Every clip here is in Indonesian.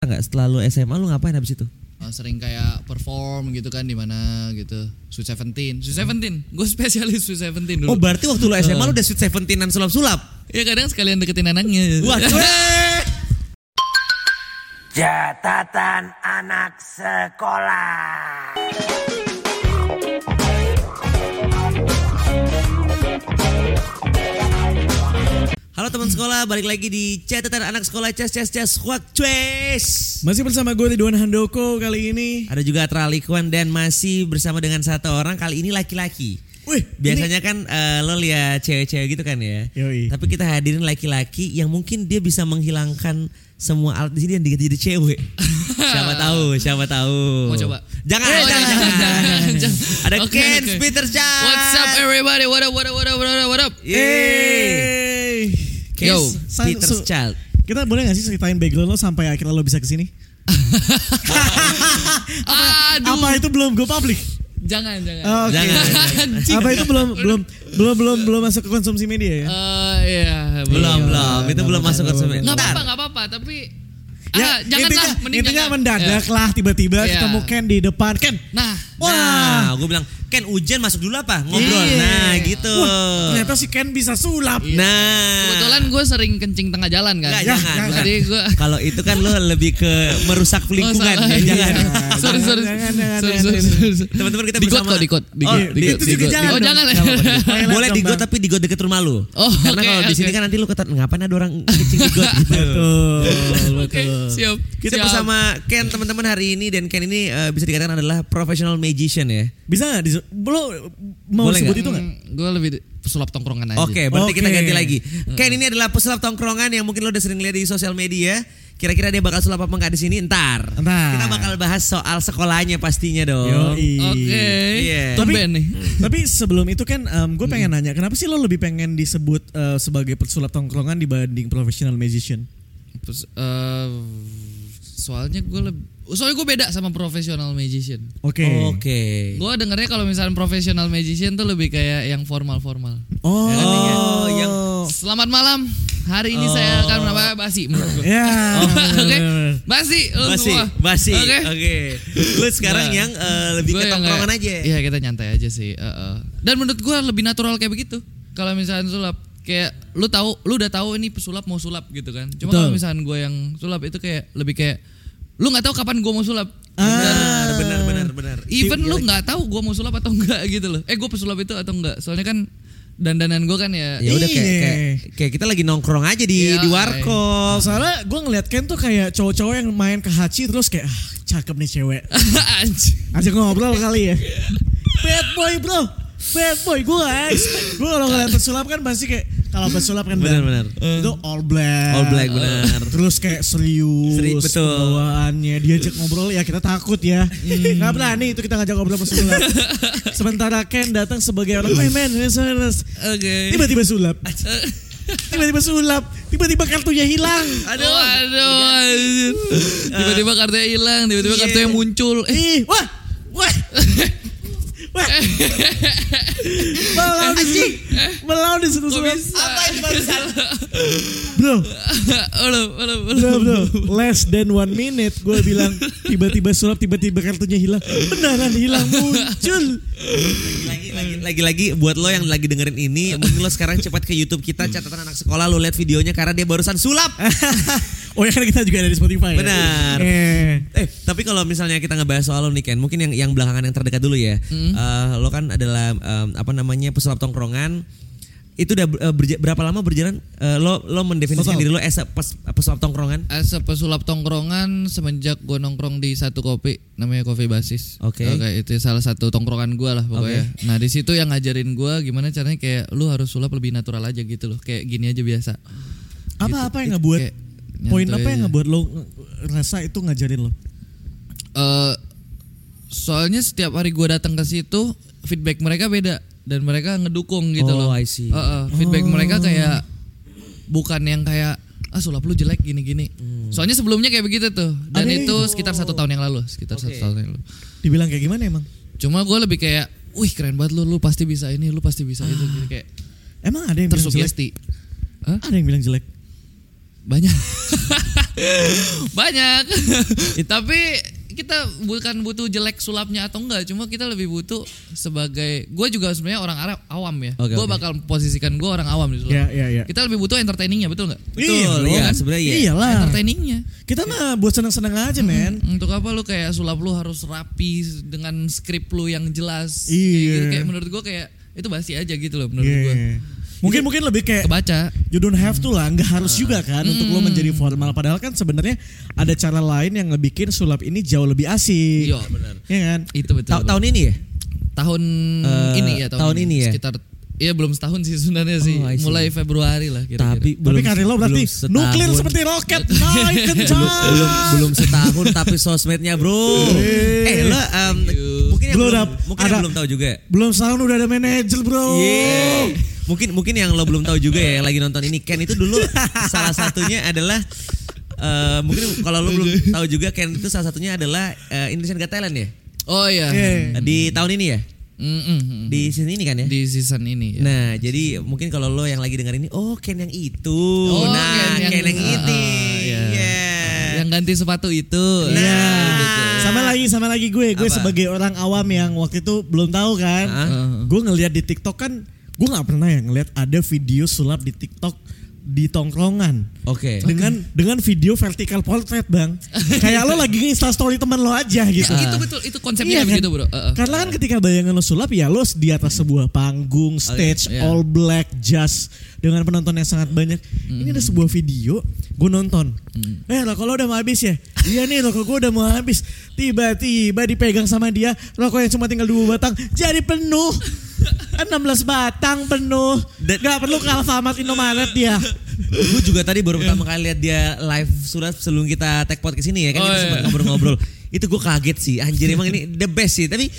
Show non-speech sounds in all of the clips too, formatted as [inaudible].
nggak setelah lu SMA lu ngapain habis itu? Uh, sering kayak perform gitu kan di mana gitu. Sweet Seventeen, Sweet Seventeen. Gue spesialis Sweet Seventeen dulu. Oh berarti waktu lu SMA lu udah sweet seventeenan sulap-sulap? ya kadang sekalian deketin anaknya. Wah, Catatan anak sekolah. Halo teman sekolah, balik lagi di catatan anak sekolah Ces Ces Ces Wak Cues. Masih bersama gue Ridwan Handoko kali ini. Ada juga Atra Likuan dan masih bersama dengan satu orang kali ini laki-laki. Wih, Biasanya kan eh, lo lihat cewek-cewek gitu kan ya. Yoi. Tapi kita hadirin laki-laki yang mungkin dia bisa menghilangkan semua alat di sini dan diganti jadi cewek. [laughs] siapa tahu, siapa tahu. Mau coba? Jangan, Oh, jangan, jangan, jangan. jangan, jangan. Ada Oke, Ken oke. Peter Chan. What's up everybody? What up? What up? What up? What up? What up? Yeay. Yo, San- Peter su- Child. Kita boleh gak sih ceritain background lo sampai akhirnya lo bisa ke sini? [laughs] Aduh. Apa itu belum go public? Jangan, jangan. Oh, Oke. Jangan. Apa itu belum belum belum belum belum masuk ke konsumsi media ya? Eh, iya, Belum, iya. belum. Itu belum masuk ke semen. Nggak Ntar. apa-apa, nggak apa-apa. Tapi Ya, ah, janganlah. intinya, Mending intinya jangan. mendadak Ya. lah tiba-tiba Iya. ketemu Ken di depan Ken. Nah, Wah. Nah, gue bilang, Ken hujan masuk dulu apa? Ngobrol. Iya. Nah, gitu. Wah, ternyata si Ken bisa sulap. Nah. kebetulan gue sering kencing tengah jalan kan. Enggak, Ya, jangan. jangan. Jadi gue Kalau itu kan lo lebih ke merusak lingkungan salah. ya, jangan. Iya. sorry, sorry. Jangan, sorry, sorry. Teman-teman kita bersama. kok, di got, di Oh, got, di di- got, itu di juga got. jangan Oh, jangan. Nggak Boleh dong, di got Bang. tapi di got deket rumah lu. Oh, Karena oke, kalau di sini kan nanti lu kata ngapain ada orang kencing di got gitu. [laughs] Betul, Oke, betul. siap. Kita Siap. bersama Ken teman-teman hari ini dan Ken ini eh, bisa dikatakan adalah professional magician ya. Bisa nggak? Lo mau Boleh sebut nggak? itu nggak? Hmm, Gue lebih pesulap tongkrongan aja. Oke, berarti kita Oke. ganti lagi. Ken ini adalah pesulap tongkrongan yang mungkin lo udah sering lihat di sosial media. Kira-kira dia bakal sulap apa enggak di sini? Ntar. Ntar. Kita bakal bahas soal sekolahnya pastinya dong. Oke. Iya. Tumben nih. Tapi sebelum itu kan gue pengen nanya, kenapa sih lo lebih pengen disebut eh, sebagai pesulap tongkrongan dibanding professional magician? Terus, eh, soalnya gue lebih soalnya gue beda sama profesional magician. Oke. Oke. Gue dengernya kalau misalnya profesional magician tuh lebih kayak yang formal-formal. Oh, Ya kan, ya? Oh, yang Selamat malam. Hari ini saya akan menambah basi menurut gue. Ya. [laughs] Oke, basi lu Basi, semua. basi. Oke. Oke. Lu sekarang Nah, yang eh, lebih Gua ke tongkrongan kayak- aja. Iya kita nyantai aja sih. eh, eh. Dan menurut gue lebih natural kayak begitu. Kalau misalnya sulap kayak lu tahu, lu udah tahu ini pesulap mau sulap gitu kan. Cuma kalau misalnya gue yang sulap itu kayak lebih kayak lu nggak tahu kapan gue mau sulap. Benar, benar, benar, benar. Even lu Iya. nggak tahu gue mau sulap atau enggak gitu loh. Eh gue pesulap itu atau enggak? Soalnya kan dandanan gue kan ya. Ya udah kayak, Iya. kayak kayak kita lagi nongkrong aja di Iya, di warkop. Soalnya gue ngeliat Ken tuh kayak cowok-cowok yang main ke Hachi terus kayak ah, cakep nih cewek. [laughs] Anjing. Ajak ngobrol kali ya. [laughs] Bad boy bro. Bad boy gue gak expect. Gue kalau ngeliat pesulap kan pasti kayak kalau pesulap kan Benar, benar. itu all black. All black benar. Terus kayak serius Seri- betul. bawaannya diajak ngobrol ya kita takut ya nggak berani itu kita ngajak ngobrol pesulap sementara Ken datang sebagai orang "Weh, men men, men, men." Oke. tiba-tiba sulap tiba-tiba sulap tiba-tiba kartunya hilang Aduh, aduh, anjir. Tiba-tiba kartunya hilang, tiba-tiba Iya. kartunya muncul. Eh, wah wah [laughs] wah melawan di melawan di situ sulap Apa itu barusan? [laughs] bro Halo, halo, bro bro less than one minute gue bilang tiba-tiba sulap tiba-tiba kartunya hilang beneran hilang muncul lagi lagi lagi lagi buat lo yang lagi dengerin ini mungkin lo sekarang cepat ke YouTube kita catatan anak sekolah lo lihat videonya karena dia barusan sulap. [laughs] oh ya kan kita juga ada di Spotify ya? Benar. eh. Eh, tapi kalau misalnya kita ngebahas soal lo nih Ken, mungkin yang yang belakangan yang terdekat dulu ya. Eh, lo kan adalah em, apa namanya pesulap tongkrongan. Itu udah eh, berja- berapa lama berjalan? Eh, lo lo mendefinisikan Total. diri lo as a pes- pesulap tongkrongan? As a pesulap tongkrongan semenjak gue nongkrong di satu kopi namanya Kopi Basis. Oke. itu salah satu tongkrongan gue lah pokoknya. Nah di situ yang ngajarin gue gimana caranya kayak lu harus sulap lebih natural aja gitu loh. Kayak gini aja biasa. apa Gitu. apa yang ngebuat Kayak poin apa yang aja. ngebuat lo rasa itu ngajarin lo Eh, soalnya setiap hari gue datang ke situ feedback mereka beda dan mereka ngedukung gitu Oh, loh. I see. Eh, eh, feedback mereka kayak bukan yang kayak ah sulap lu jelek gini-gini. Soalnya sebelumnya kayak begitu tuh dan Ada itu yang- sekitar satu tahun yang lalu, sekitar satu tahun yang lalu. dibilang kayak gimana emang Cuma gue lebih kayak, wih keren banget lu, lu pasti bisa ini, lu pasti bisa itu, gitu kayak emang ada yang tersugesti. Hah? ada yang bilang jelek Banyak. [laughs] Banyak. [laughs] Tapi kita bukan butuh jelek sulapnya atau enggak, cuma kita lebih butuh sebagai gue juga sebenarnya orang Arab awam ya. Oke, gue oke. bakal posisikan gue orang awam di sulap. Iya, iya, iya. Kita lebih butuh entertainingnya, betul nggak? Betul, Iya, iya, sebenarnya iya. Iyalah. Entertainingnya. Kita mah buat seneng-seneng aja, men. Untuk apa lu kayak sulap lu harus rapi dengan skrip lu yang jelas. Kayak, Iya. gitu. kayak menurut gue kayak itu basi aja gitu loh menurut Iya. gue. Mungkin mungkin lebih kayak Kebaca. you don't have to lah, nggak harus juga kan untuk lo menjadi formal. Padahal kan sebenarnya ada cara lain yang ngebikin sulap ini jauh lebih asik. Iya, benar. Iya kan? Itu betul. Ta- tahun ini ya? tahun Eh, ini ya tahun ini ya? sekitar Iya belum setahun sih sebenarnya sih Oh, see. mulai Februari lah kira-kira. Tapi Tapi karir lo berarti belum nuklir seperti roket [laughs] naik kencang. belum belum setahun tapi sosmednya bro. eh lo um, mungkin yang Belum belum, mungkin ada- belum tahu juga. ya? Belum setahun udah ada manajer bro. Yeah. Mungkin mungkin yang lo belum tahu juga ya yang lagi nonton ini Ken itu dulu salah satunya adalah eh, mungkin kalau lo belum tahu juga Ken itu salah satunya adalah eh, Indonesian Got Talent ya Oh iya. Iya. di tahun ini ya Mm-mm. di season ini kan ya. di season ini. ya. Nah jadi mungkin kalau lo yang lagi denger ini oh Ken yang itu, Oh, nah Ken Ken yang- yang, ini, ah, iya. Iya. Yang ganti sepatu itu. Iya. gitu. Sama lagi sama lagi gue, gue Apa? sebagai orang awam yang waktu itu belum tahu kan. Hah? Gue ngelihat di TikTok kan, gue nggak pernah ya ngelihat ada video sulap di TikTok di tongkrongan. Oke. Dengan dengan video vertical portrait bang, [laughs] kayak lo lagi nge story teman lo aja gitu. itu betul itu konsepnya Iya kan? begitu bro. Uh-uh. Karena kan ketika bayangan lo sulap ya lo di atas sebuah panggung, stage, iya. all black, jazz dengan penonton yang sangat banyak. Ini ada sebuah video, gue nonton. Eh rokok lo udah mau habis ya? iya nih rokok gue udah mau habis. Tiba-tiba dipegang sama dia, rokok yang cuma tinggal dua batang jadi penuh. 16 batang penuh. Dan- Gak perlu ke Alfamart Indomaret dia. gue juga tadi baru pertama kali lihat dia live surat sebelum kita tag podcast ini ya kan Oh, kita iya. sempat ngobrol-ngobrol. [laughs] Itu gue kaget sih. Anjir emang ini the best sih. Tapi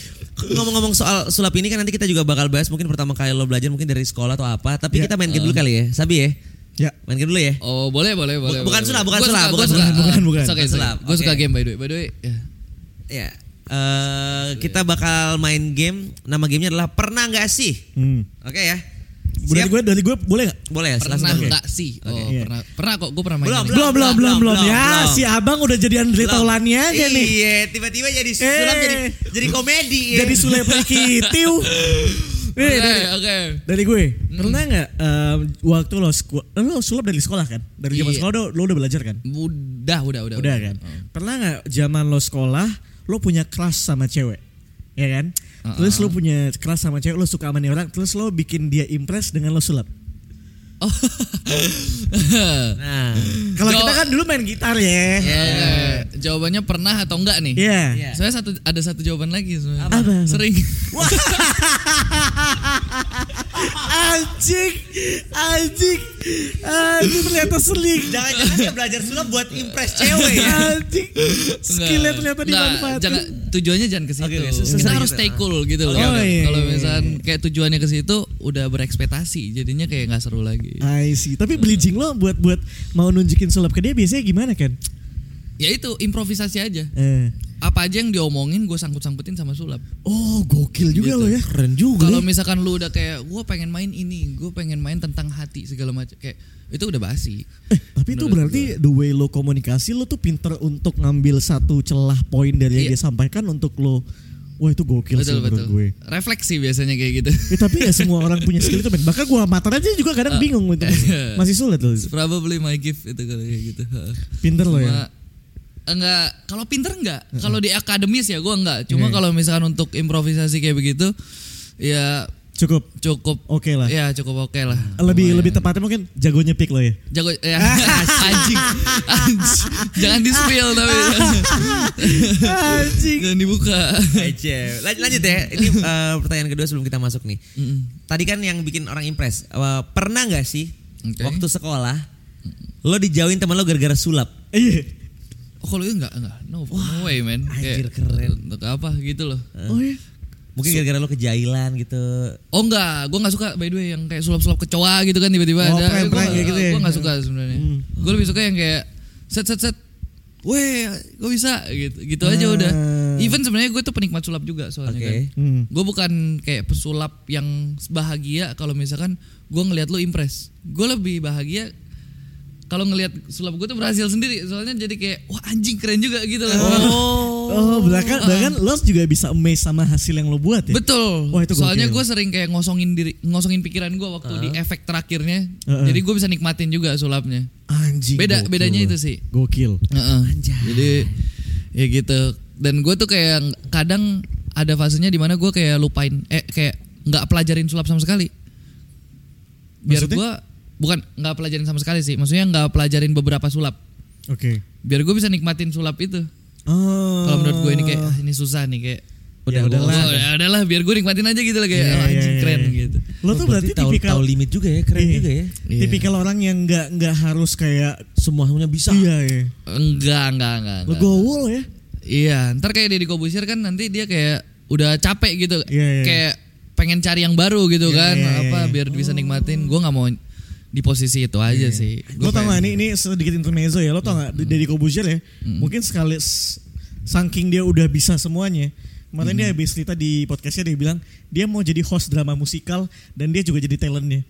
ngomong-ngomong soal sulap ini kan nanti kita juga bakal bahas mungkin pertama kali lo belajar mungkin dari sekolah atau apa. Tapi Ya. kita main game dulu kali ya. Sabi ya. Ya. Main game dulu ya. Oh boleh boleh boleh. bukan sulap, bukan sulap, bukan sulap. Bukan, bukan. Sulap, Gue suka game by the way. By the way. ya. Ya. Eh, kita bakal main game. Nama gamenya adalah pernah nggak sih? Hmm. Oke ya. Dari Siap? gue, dari gue boleh gak? Boleh ya. Pernah enggak sih? Oh Iya. pernah. Pernah kok. Gue pernah main. Belum. Belum, belum, belum, belum. Ya, belum. si abang udah jadi Andre Taulani aja nih. Iya, tiba-tiba jadi sulap Eh. jadi jadi komedi ya. Jadi Sule Prikitiu. Eh, [laughs] Oke dari, oke. dari gue, pernah nggak em, waktu lo sekolah, lo sulap dari sekolah kan? Dari zaman Iya. sekolah lo, lo udah belajar kan? Udah udah udah. Udah kan? Pernah nggak zaman lo sekolah, lo punya kelas sama cewek, ya kan? Terus lo punya kelas sama cewek, lo suka sama nih orang, terus lo bikin dia impress dengan lo sulap. Oh. [laughs] Nah, Kalau kita kan dulu main gitar ya. Oke. Jawabannya pernah atau enggak nih? Iya. Iya. Saya satu ada satu jawaban lagi sebenarnya. Apa? Sering. Anjing, anjing, anjing ternyata seling. jangan-jangan dia [laughs] belajar sulap buat impress cewek ya. Anjing, skillnya ternyata Enggak, dimanfaatkan. jangan tujuannya jangan ke situ. Oke, kita sesering harus gitu. stay cool gitu loh. Kalau Oh, iya. misalkan kayak tujuannya ke situ udah berekspektasi, jadinya kayak nggak seru lagi. I see. Tapi bridging lo buat buat mau nunjukin sulap ke dia biasanya gimana kan? Ya itu improvisasi aja. Eh. Apa aja yang diomongin gue sangkut-sangkutin sama sulap. Oh gokil juga Gitu. lo ya. Keren juga. Kalau misalkan lu udah kayak gue pengen main ini, gue pengen main tentang hati segala macam kayak itu udah basi. eh, tapi itu berarti the way lo komunikasi lo tuh pinter untuk ngambil satu celah poin dari yang Iya. dia sampaikan untuk lo. Wah itu gokil sih betul menurut betul. gue. Refleksi biasanya kayak gitu. Eh, tapi ya semua orang punya skill itu men. Bahkan gue amatir aja juga kadang bingung gitu. [laughs] Masih, masih sulit loh. Probably my gift itu kalau kayak gitu. Pinter lo ya. Enggak kalau pinter enggak kalau di akademis ya gue enggak cuma Iya. kalau misalkan untuk improvisasi kayak begitu ya Cukup cukup oke lah. ya cukup oke lah Lebih Lumayan. lebih tepatnya mungkin jagonya pick lo ya. jago ya [laughs] anjing, anjing. jangan di spill tapi Anjing. jangan dibuka Aja. Lanjut, lanjut ya. Ini eh, pertanyaan kedua sebelum kita masuk nih. Tadi kan yang bikin orang impress. eh, pernah nggak sih Oke. waktu sekolah lo dijauhin teman lo gara-gara sulap? Iya. oh, kalau itu enggak enggak no, no way man anjir, Kayak, keren. untuk apa gitu loh Oh iya. Mungkin gara-gara lo kejailan gitu. Oh enggak, gue nggak suka by the way yang kayak sulap-sulap kecoa gitu kan tiba-tiba Oh, ada. prank-prank kayak gitu ya? Gue nggak suka sebenarnya. Gue lebih suka yang kayak set set set. Weh, gue bisa gitu, gitu aja Ah. udah. Even sebenarnya gue tuh penikmat sulap juga soalnya Oke. kan. Hmm. Gue bukan kayak pesulap yang bahagia kalau misalkan gue ngelihat lu impress. Gue lebih bahagia kalau ngelihat sulap gue tuh berhasil sendiri soalnya jadi kayak wah anjing keren juga gitu loh. Oh, bahkan bahkan lo juga bisa amazed sama hasil yang lo buat ya. Betul. Wah, itu Soalnya gue sering kayak ngosongin diri, ngosongin pikiran gue waktu di efek terakhirnya. Heeh. Jadi gue bisa nikmatin juga sulapnya. Anjing. Beda gokil bedanya itu sih. Gokil. Heeh. Jadi ya gitu. Dan gue tuh kayak kadang ada fasenya di mana gue kayak lupain, eh kayak nggak pelajarin sulap sama sekali. Biar gue bukan nggak pelajarin sama sekali sih. Maksudnya nggak pelajarin beberapa sulap. Oke. Biar gue bisa nikmatin sulap itu. Oh. Kalau menurut gue ini kayak ah, ini susah nih kayak. Ya Udah, udahlah. udahlah, ya udahlah, biar gue nikmatin aja gitu lah kayak Iya, oh, anjing iya, keren iya. gitu. Lo tuh berarti, tahu tipikal tahu limit juga ya, keren Iya. juga ya. Iya. tipikal orang yang nggak nggak harus kayak Semuanya bisa. iya ya. Enggak, enggak, enggak. enggak. Legowo ya. Iya, ntar kayak Deddy Kobusir kan nanti dia kayak udah capek gitu. Iya, iya. Kayak pengen cari yang baru gitu Iya, kan. iya, iya, apa iya. biar bisa nikmatin. Gue nggak mau di posisi itu aja sih. Lo tau gak ini ini sedikit intermezzo ya. Lo tau gak dari Kobusir ya. Mungkin sekali saking dia udah bisa semuanya. Kemarin dia habis cerita di podcastnya dia bilang dia mau jadi host drama musikal dan dia juga jadi talentnya.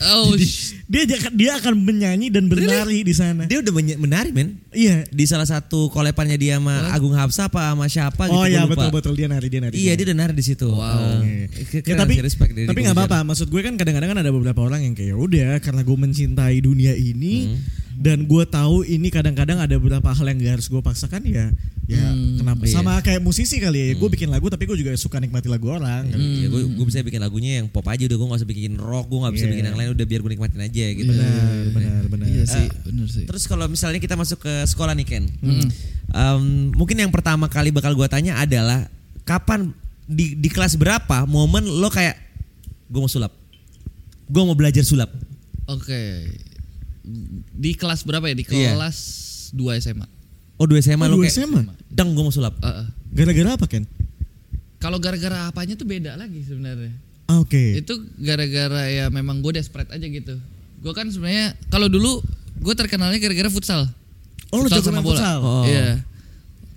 Oh, [laughs] Jadi, dia dia akan menyanyi dan bernari di sana. Dia udah menari men. Iya. Di salah satu kolepannya dia sama Agung Hapsa apa sama siapa gitu. Oh iya betul betul dia nari dia nari. Iya dia udah nari di situ. Wow. Eh, Ya, tapi respect tapi nggak apa-apa. Maksud gue kan kadang-kadang kan ada beberapa orang yang kayak "Ya udah karena gue mencintai dunia ini dan gue tahu ini kadang-kadang ada beberapa hal yang gak harus gue paksakan ya ya Hmm, kenapa iya. sama kayak musisi kali ya gue bikin lagu tapi gue juga suka nikmati lagu orang Ya, gue, gue bisa bikin lagunya yang pop aja udah gue gak usah bikin rock gue gak bisa Iya. bikin yang lain udah biar gue nikmatin aja gitu benar benar benar iya sih, Eh, bener sih. Terus kalau misalnya kita masuk ke sekolah nih Ken, Em, mungkin yang pertama kali bakal gue tanya adalah kapan di di kelas berapa momen lo kayak gue mau sulap, gue mau belajar sulap. Oke. Di kelas berapa ya? Di Iya. kelas 2 SMA. Oh dua SMA Oh, lo dua kayak, SMA? deng gue mau sulap. Eh, eh. gara-gara apa Ken Kalau gara-gara apanya tuh beda lagi sebenarnya. Ah, oke Itu gara-gara ya memang gue desperate aja gitu. Gue kan sebenarnya kalau dulu gue terkenalnya gara-gara futsal. oh lo Futsal jago main futsal Oh. Iya.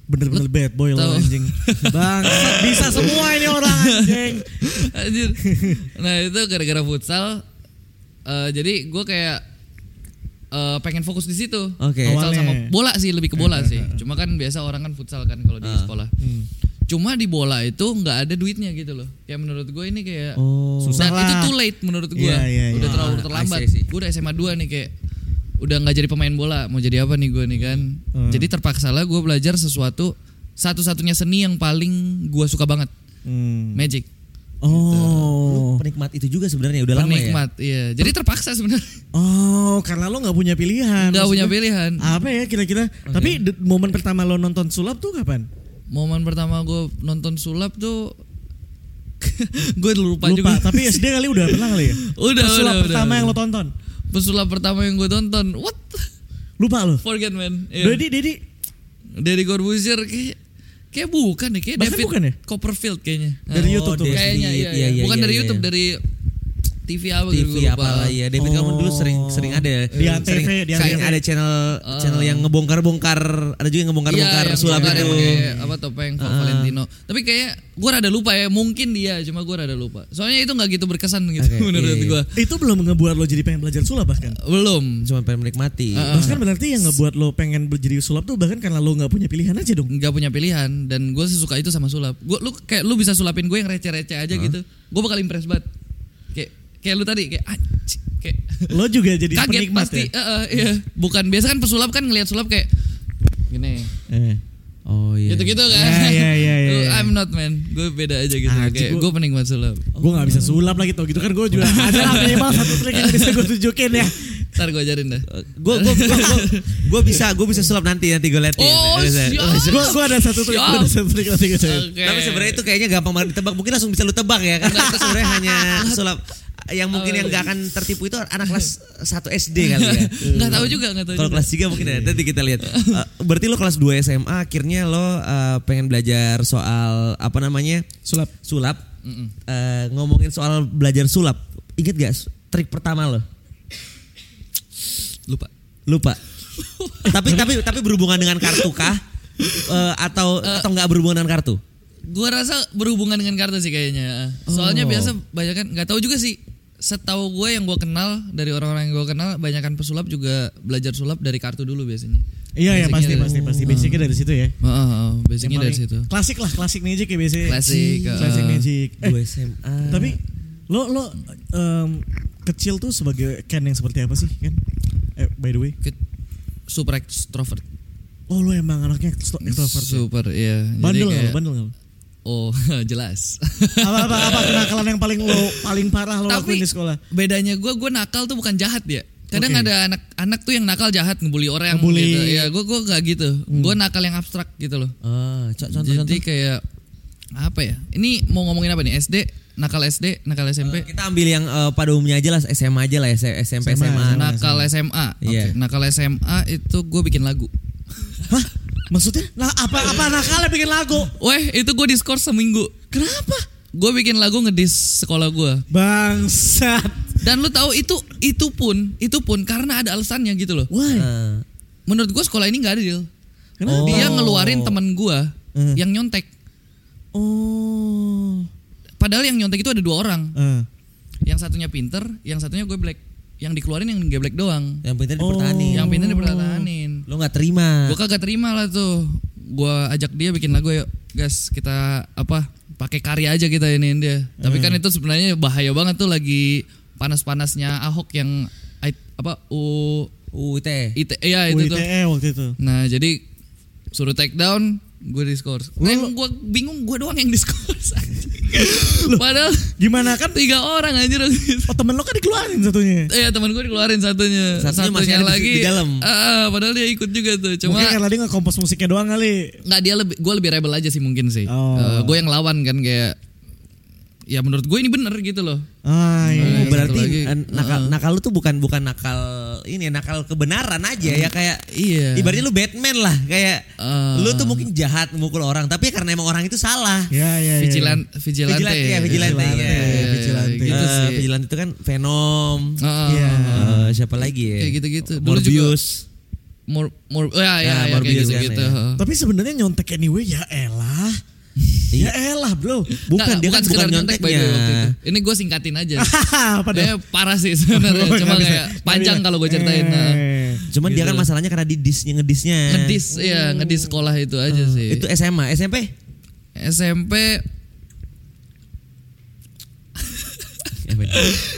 bener-bener bad boy lo anjing bang bisa semua ini orang anjing [laughs] Anjir. Nah itu gara-gara futsal. eh, jadi gue kayak eh, pengen fokus di situ. Oke. Futsal Awalnya. sama bola sih lebih ke bola sih. Cuma kan biasa orang kan futsal kan kalau di Ah. sekolah. Cuma di bola itu nggak ada duitnya gitu loh. Kayak menurut gue ini kayak Oh. Susah dan lah. itu too late menurut gue. Iya, iya, Udah iya. terlalu Ah, terlambat. Gue udah SMA 2 nih kayak udah nggak jadi pemain bola. Mau jadi apa nih gue nih kan? Hmm. Jadi terpaksa lah gue belajar sesuatu satu-satunya seni yang paling gue suka banget, Hmm. magic. Oh Penikmat itu juga sebenarnya udah lama ya. Penikmat, iya. Jadi terpaksa sebenarnya. oh karena lo nggak punya pilihan Nggak punya pilihan. apa ya kira-kira tapi momen pertama lo nonton sulap tuh kapan Momen pertama gue nonton sulap tuh [laughs] gue lupa, lupa juga. tapi SD kali udah pernah kali ya [laughs] Udah, Pesulap udah, pertama udah. yang lo tonton Pesulap pertama yang gue tonton. What? lupa lo Forget man. Iya. Dedi Dedi Dari Corbuzier kayak kayak bukan deh kayak David bukan ya? Copperfield kayaknya. Dari Nah, YouTube tuh. Kayaknya iya, iya. iya, Bukan iya, dari iya, YouTube iya. dari TV apa gitu. TV apa lah ya David Oh. kamu dulu sering sering ada Di Antv, sering, di sering Antv. ada channel channel yang ngebongkar-bongkar ada juga yang ngebongkar-bongkar Iya, yang sulap itu apa topeng Val- Valentino. Tapi kayak gue rada lupa ya, mungkin dia, cuma gue rada lupa. Soalnya itu nggak gitu berkesan gitu Oke, [laughs] menurut iya, iya. gue. itu belum ngebuat lo jadi pengen belajar sulap bahkan Belum, cuma pengen menikmati bahkan berarti yang ngebuat lo pengen jadi sulap tuh bahkan karena lo nggak punya pilihan aja dong nggak punya pilihan dan gue sesuka itu sama sulap. Gue lu kayak lu bisa sulapin gue yang receh-receh aja gitu. Gue bakal impress banget. Kayak lu tadi kayak anjing, kayak lo juga jadi [laughs] kaget penikmat pasti. ya Eh, eh, iya. Bukan biasa kan pesulap kan ngelihat sulap kayak gini. eh. oh iya Gitu-gitu kan. Iya, iya, iya, [laughs] iya. Lu, I'm not man. Gue beda aja gitu. Ah, kayak gue penikmat sulap. gue nggak bisa sulap lagi tau gitu kan gue juga ada lah minimal satu trik yang bisa gue tunjukin ya Ntar gue ajarin dah. gue gue gue bisa gue bisa sulap nanti nanti gue liatin Oh, gue gue ada satu trik gue ada satu trik nanti gue. Oke. tapi sebenarnya itu kayaknya gampang banget ditebak mungkin langsung bisa lu tebak ya karena itu sebenarnya hanya sulap yang mungkin yang gak akan tertipu itu anak [laughs] kelas 1 SD kali ya Nggak tahu juga, nggak tahu Kalau kelas 3 mungkin ya, nanti kita lihat. [laughs] Eh, berarti lo kelas 2 SMA akhirnya lo eh, pengen belajar soal apa namanya? sulap Sulap. Eh, ngomongin soal belajar sulap. Ingat gak trik pertama lo? Lupa. Lupa. [laughs] tapi tapi tapi berhubungan dengan kartu kah? Eh, atau atau nggak berhubungan dengan kartu? Gue rasa berhubungan dengan kartu sih kayaknya. Soalnya Oh. biasa banyak kan nggak tahu juga sih setahu gue yang gue kenal dari orang-orang yang gue kenal, banyakan pesulap juga belajar sulap dari kartu dulu biasanya. Iya ya pasti dari- pasti pasti basicnya dari situ ya. Oh, oh, oh, basicnya dari situ. Klasik lah, klasik magic ya biasanya. Klasik, Klasik uh. magic. Eh, Gue SMA. tapi lo lo em, kecil tuh sebagai Ken yang seperti apa sih Ken? Eh, by the way. Ke- Super extrovert. Oh lo emang anaknya extro- extrovert. ya? Super, iya. Jadi Bandel nggak? kayak- lo? Bandel nggak? Oh, [laughs] jelas. apa apa apa kenakalan yang paling lo paling parah lo Tapi lakuin di sekolah? bedanya gue, gue nakal tuh bukan jahat ya. Kadang Oke. ada anak-anak tuh yang nakal jahat ngebully orang Ngebully. gitu. Ya, gue gue gak gitu. Gue nakal yang abstrak gitu loh. Ah, co- contoh Jadi contoh. kayak apa ya? Ini mau ngomongin apa nih? SD, nakal SD, nakal SMP. Kita ambil yang eh, pada umumnya aja lah, SMA aja lah, ya, SMP, SMA. SMA. nakal SMA. Iya. Oke, Nakal SMA itu gue bikin lagu. Hah? Maksudnya? Nah apa apa nakalnya bikin lagu? Weh, itu gue diskors seminggu. Kenapa? Gue bikin lagu ngedis sekolah gue. Bangsat. Dan lu tahu itu itu pun itu pun karena ada alasannya gitu loh. Why? Ah. Menurut gue sekolah ini nggak adil. Kenapa? Dia ngeluarin teman gue Hmm. yang nyontek. Oh. Padahal yang nyontek itu ada dua orang. Eh. Yang satunya pinter, yang satunya gue black. Yang dikeluarin yang geblek doang. Yang pintar Oh. dipertahanin. Yang pinter dipertahanin. Lo nggak terima. Gue kagak terima lah tuh. Gue ajak dia bikin lagu yuk, guys kita apa pakai karya aja kita ini dia. Tapi kan itu sebenarnya bahaya banget tuh lagi panas-panasnya Ahok yang apa U UIT. IT ya itu tuh. UITE waktu itu. Nah jadi suruh take down gue diskors. Lu- Eh, gue bingung gue doang yang diskors. [laughs] [laughs] Padahal Gimana kan? tiga orang anjir. Oh temen lo kan dikeluarin satunya. Iya teman gue dikeluarin satunya, Satunya masih ada di- lagi di dalam. Ah, padahal dia ikut juga tuh. Cuma Mungkin karena dia nggak kompos musiknya doang kali. nggak dia lebih gue lebih rebel aja sih mungkin sih. Oh. gue yang lawan kan kayak ya menurut gue ini bener gitu loh. Ah Oh, iya. Satu berarti lagi. eh, nakal nakal lu tuh bukan bukan nakal ini nakal kebenaran aja ya kayak Iya. ibaratnya lu Batman lah kayak Ah. lu tuh mungkin jahat memukul orang tapi karena emang orang itu salah. Ya ya. ya. Vigilan, vigilante. Vigilante ya, vigilante, Vigilante, ya. ya, vigilante. Gitu sih. Vigilante itu kan Venom. Iya. Eh, siapa lagi ya? Kayak gitu-gitu. Dulu juga- Morbius. Mor, mor, oh, ya, ya, Ya, ya, kayak Morbius kan, gitu-gitu. ya. Heeh. Tapi sebenarnya nyontek anyway ya elah. Iya. Ya elah bro. Bukan Nggak, dia kan sekedar bukan nyontek the way nyonteknya. waktu itu. Ini gue singkatin aja. [laughs] Padahal. Dia parah sih sebenarnya. [laughs] Nggak Cuma kayak panjang kalau gue ceritain. nah. Eh. Cuman dia Gitu. kan masalahnya karena di disnya ngedisnya. Ngedis, iya ngedis sekolah itu aja sih. Itu SMA, SMP? SMP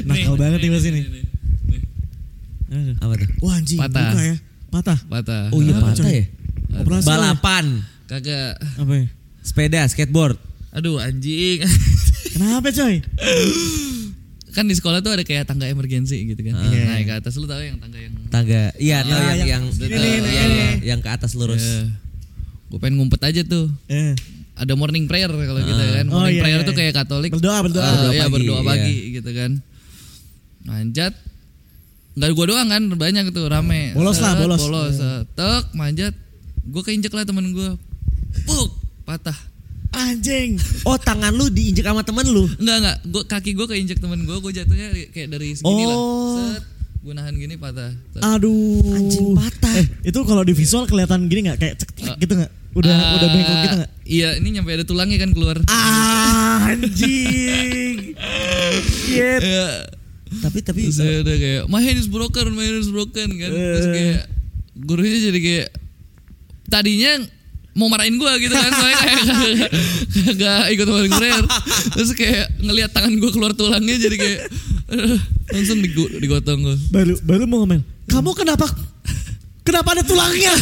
Nakal banget nih mas ini. Aduh. Apa tuh? Wah anjing Patah. buka ya. Patah. patah. Oh iya patah ya? Ya? Balapan, Kagak. Apa ya? Sepeda, skateboard. Aduh anjing. Kenapa coy? kan di sekolah tuh ada kayak tangga emergensi gitu kan. Iya. Naik ke atas lu tahu yang tangga yang Tangga. Iya, tahu Ah, yang yang- yang ini, eh, ini, yang, yang ke atas lurus. Gue pengen ngumpet aja tuh. Eh. Ada morning prayer kalau kita kan. Oh, Morning iya, prayer iya, tuh iya. kayak Katolik. Berdoa, berdoa. Ah, Berdoa iya, pagi, berdoa iya. pagi gitu kan. Manjat. Enggak gua doang kan, banyak tuh rame. Bolos lah, bolos. Bolos. set. Tek, manjat. Gue keinjek lah temen gue. Puk, patah. Anjing. [laughs] Oh, tangan lu diinjek sama temen lu. Enggak enggak, gua kaki gue keinjek temen gue, gue jatuhnya kayak dari segini lah. Oh. Set, gue nahan gini patah. Set. Aduh. Anjing patah. Eh, itu kalau di visual kelihatan gini nggak kayak cek cek gitu nggak? Udah Ah, udah bengkok gitu nggak? Iya, ini nyampe ada tulangnya kan keluar. Ah, anjing. Shit. Iya. Tapi tapi Terus saya udah kayak my hand is broken, my hand is broken kan. Terus Eh. kayak gurunya jadi kayak tadinya mau marahin gua gitu kan soalnya kayak kagak ikut morning prayer. Terus kayak ngelihat tangan gua keluar tulangnya jadi kayak eh, langsung digu- digotong gua. Baru baru mau ngomel. Kamu kenapa? Kenapa ada tulangnya?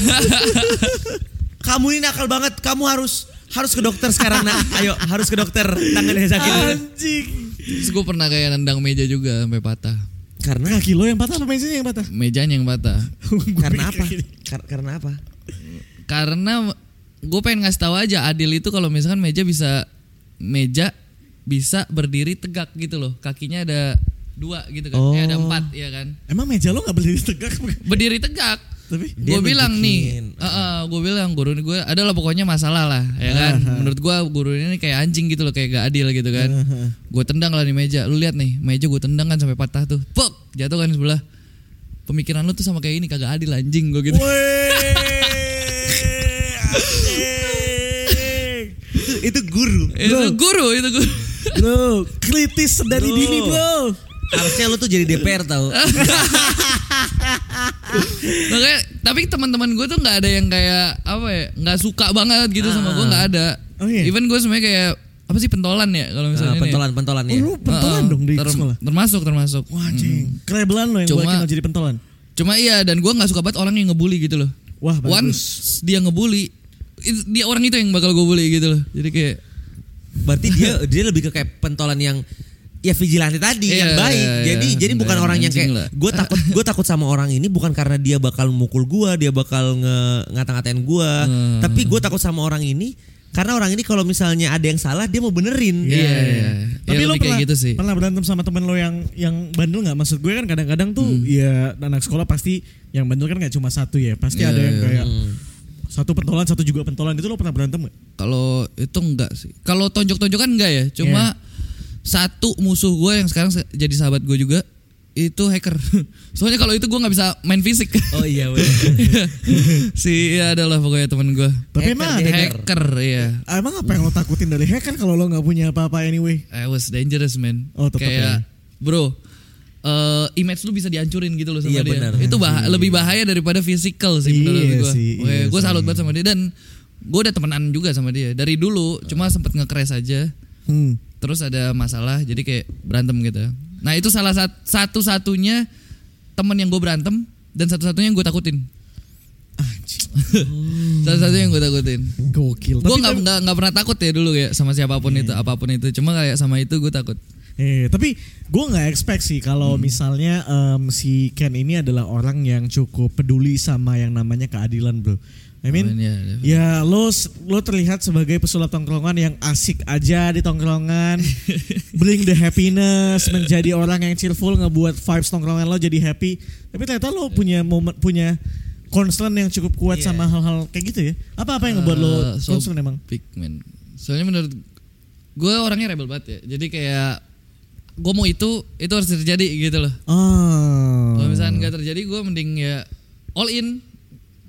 [laughs] kamu ini nakal banget. Kamu harus harus ke dokter sekarang nak. Ayo harus ke dokter. Tangannya sakit. Anjing. Terus gua pernah kayak nendang meja juga sampai patah. Karena Kaki lo yang patah apa mesinnya yang patah? Mejanya yang patah. karena apa? Kar- karena apa? Karena gue pengen ngasih tahu aja Adil itu kalau misalkan meja bisa meja bisa berdiri tegak gitu loh. Kakinya ada dua gitu kan. Eh, ada Oh. empat ya kan. Emang meja lo nggak berdiri tegak? [laughs] Berdiri tegak. Tapi Gue bilang nih, gue bilang guru ini gue adalah pokoknya masalah lah, ya kan. Menurut gue guru ini kayak anjing gitu loh, kayak gak adil gitu kan. Gue tendang lah di meja, lu lihat nih, meja gue tendang kan sampai patah tuh, pok jatuh kan sebelah. Pemikiran lu tuh sama kayak ini kagak adil anjing gue gitu. Itu, guru. itu guru, itu guru. Bro, kritis dari Bro. dini bro. Harusnya lu tuh jadi DPR tau. [laughs] Makanya, tapi teman-teman gue tuh nggak ada yang kayak apa ya, nggak suka banget gitu sama gue nggak ada. Oh, iya? Even gue sebenarnya kayak apa sih pentolan ya kalau misalnya Nah, ini ya? pentolan pentolan Oh, ya. lu pentolan Heeh, dong di ter- sekolah. Termasuk termasuk. Wah, cing. Kerebelan lo yang Cuma- buat jadi pentolan. Cuma iya dan gue nggak suka banget orang yang ngebully gitu loh. Wah, bagus. Once dia ngebully, dia orang itu yang bakal gue bully gitu loh. Jadi kayak Berarti dia [laughs] dia lebih ke kayak pentolan yang ya vigilante tadi yang Iya, baik. iya, jadi iya. jadi bukan Yang orang yang kayak lah. gue takut gue takut sama orang ini bukan karena dia bakal mukul gua, dia bakal nge ngata-ngatain gua, Hmm. tapi gue takut sama orang ini karena orang ini kalau misalnya ada yang salah dia mau benerin. Iya, iya. Tapi Ya, lo pernah, gitu sih. pernah berantem sama temen lo yang yang bandel nggak? Maksud gue kan kadang-kadang tuh Hmm. ya anak sekolah pasti yang bandel kan nggak cuma satu ya. Pasti Iya, ada yang iya. kayak satu pentolan satu juga pentolan itu lo pernah berantem nggak? Kalau itu enggak sih. Kalau tonjok-tonjokan enggak ya. Cuma Iya. satu musuh gue yang sekarang se- jadi sahabat gue juga itu hacker. [laughs] Soalnya kalau itu gue nggak bisa main fisik. Oh iya [laughs] si iya adalah pokoknya temen gue. Tapi Hacker emang ada hacker. Hacker ya. Emang apa yang lo takutin dari hacker kalau lo nggak punya apa-apa anyway? I was dangerous man. Oh, tetep Kayak bro, eh image lu bisa dihancurin gitu loh sama Iya, dia. benar. Itu bah- lebih bahaya daripada physical sih Iya menurut gue. sih, iya gue salut banget sama dia dan gue udah temenan juga sama dia dari dulu. Cuma sempet nge-crash aja. Hmm. Terus ada masalah jadi kayak berantem gitu. Nah itu salah sat- satu-satunya temen yang gue berantem dan satu-satunya yang gue takutin. [laughs] Satu-satunya yang gue takutin. Gokil. Gue nggak kan- nggak nggak pernah takut ya dulu ya sama siapa pun itu apa pun itu. Cuma kayak sama itu gue takut. Eh, tapi gue nggak expect sih kalau misalnya em, si Ken ini adalah orang yang cukup peduli sama yang namanya keadilan, bro. I mean, Oh, iya, ya lo lo terlihat sebagai pesulap tongkrongan yang asik aja di tongkrongan, [laughs] bring the happiness, menjadi orang yang cheerful, ngebuat vibes tongkrongan lo jadi happy. Tapi ternyata lo punya momen, punya concern yang cukup kuat Iya. sama hal-hal kayak gitu ya. Apa apa yang ngebuat lo Eh, so concern emang? big man. Soalnya menurut gue orangnya rebel banget ya. Jadi kayak gue mau itu itu harus terjadi gitu loh. Oh. Kalau misalnya nggak terjadi gue mending ya all in.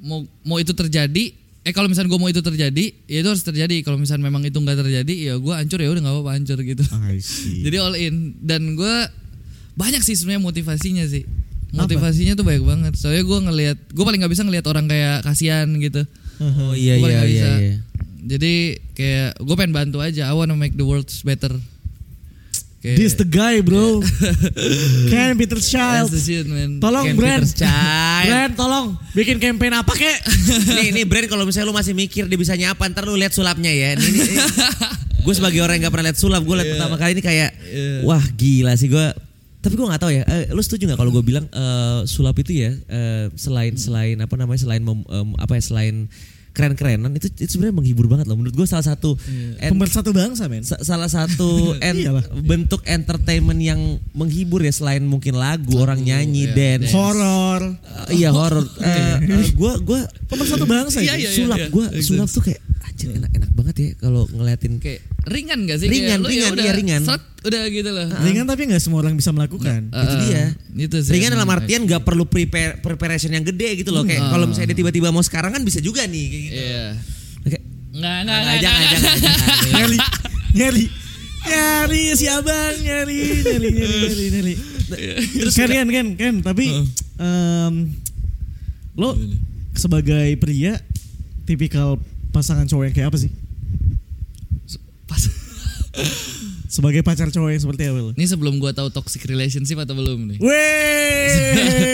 Mau mau itu terjadi. Eh kalau misalnya gue mau itu terjadi, ya itu harus terjadi. Kalau misalnya memang itu nggak terjadi, ya gue hancur ya udah nggak apa-apa hancur gitu. I see. [laughs] Jadi all in dan gue banyak sih sebenarnya motivasinya sih. Motivasinya tuh banyak banget. Soalnya gue ngelihat, gue paling nggak bisa ngelihat orang kayak kasihan gitu. Oh iya Gua iya iya. bisa. iya. Jadi kayak gue pengen bantu aja. I wanna make the world better. Kayak, This the guy, bro. [laughs] Ken Peter Child. That's the shit, man. Tolong Ken brand. Brand tolong bikin campaign apa kek? [laughs] nih nih brand kalau misalnya lu masih mikir dia bisa nyapa ntar lu lihat sulapnya ya. Ini, ini, gue sebagai orang yang gak pernah lihat sulap, gue lihat pertama kali ini kayak wah gila sih gue. Tapi gue nggak tahu ya. eh, lu setuju nggak kalau gue bilang eh, sulap itu ya eh, selain selain apa namanya selain mem- em, apa ya selain keren-kerenan itu, itu sebenarnya menghibur banget loh. Menurut gue salah satu en- Pemersatu bangsa, men. sa- salah satu [laughs] en- Iyalah. bentuk entertainment yang menghibur ya selain mungkin lagu, orang nyanyi, iya, dance. Horor. Eh, iya horor. gue [laughs] gue Pemersatu bangsa Iya, itu. iya, sulap iya. gue sulap tuh kayak anjir enak-enak banget ya kalau ngeliatin kayak ringan gak sih? Ringan, Kayak lu ya ringan, udah iya, ringan. seret, udah gitu loh. Ringan tapi nggak semua orang bisa melakukan. Uh, itu dia. Itu sih. ringan dalam artian nggak perlu prepare preparation yang gede gitu loh kayak kalau misalnya dia tiba-tiba mau sekarang kan bisa juga nih kayak gitu. Iya. Kayak, Nggak, nggak, nggak, jangan, nyari, nyari, nyari si abang, nyari, nyari, nyari, nyari, nyari. Terus kan, kan, kan, kan. Tapi em, lo sebagai pria, tipikal pasangan cowok yang kayak apa sih? Pas. Sebagai pacar cowok yang seperti apa lo? Ini sebelum gua tahu toxic relationship atau belum nih? Weh,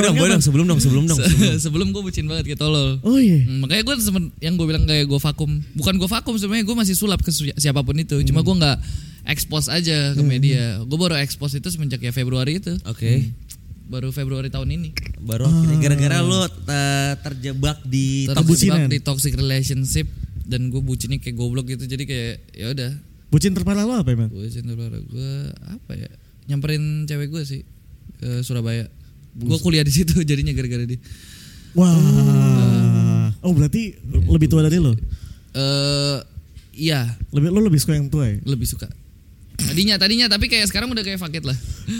dong, boleh dong, sebelum dong, sebelum dong. sebelum. sebelum gue bucin banget kayak tolol. Oh iya. Hmm, makanya gue sempet yang gue bilang kayak gue vakum. Bukan gue vakum sebenarnya gue masih sulap ke si- siapa pun itu. Cuma gue nggak expose aja ke media. Gue baru expose itu semenjak ya Februari itu. Oke. Baru Februari tahun ini. Baru akhirnya gara-gara lo eh, terjebak di Terjebak di toxic relationship dan gue bucinnya kayak goblok gitu. Jadi kayak ya udah. Bucin terparah lo apa emang? Gue cinta gue apa ya? Nyamperin cewek gue sih ke Surabaya. Gue kuliah di situ [laughs] jadinya gara-gara dia. Wah. Oh berarti lebih tua dari lo? Eh iya, Lebih lo lebih suka yang tua ya? lebih suka. Tadinya, tadinya tapi kayak sekarang udah kayak fuck it lah.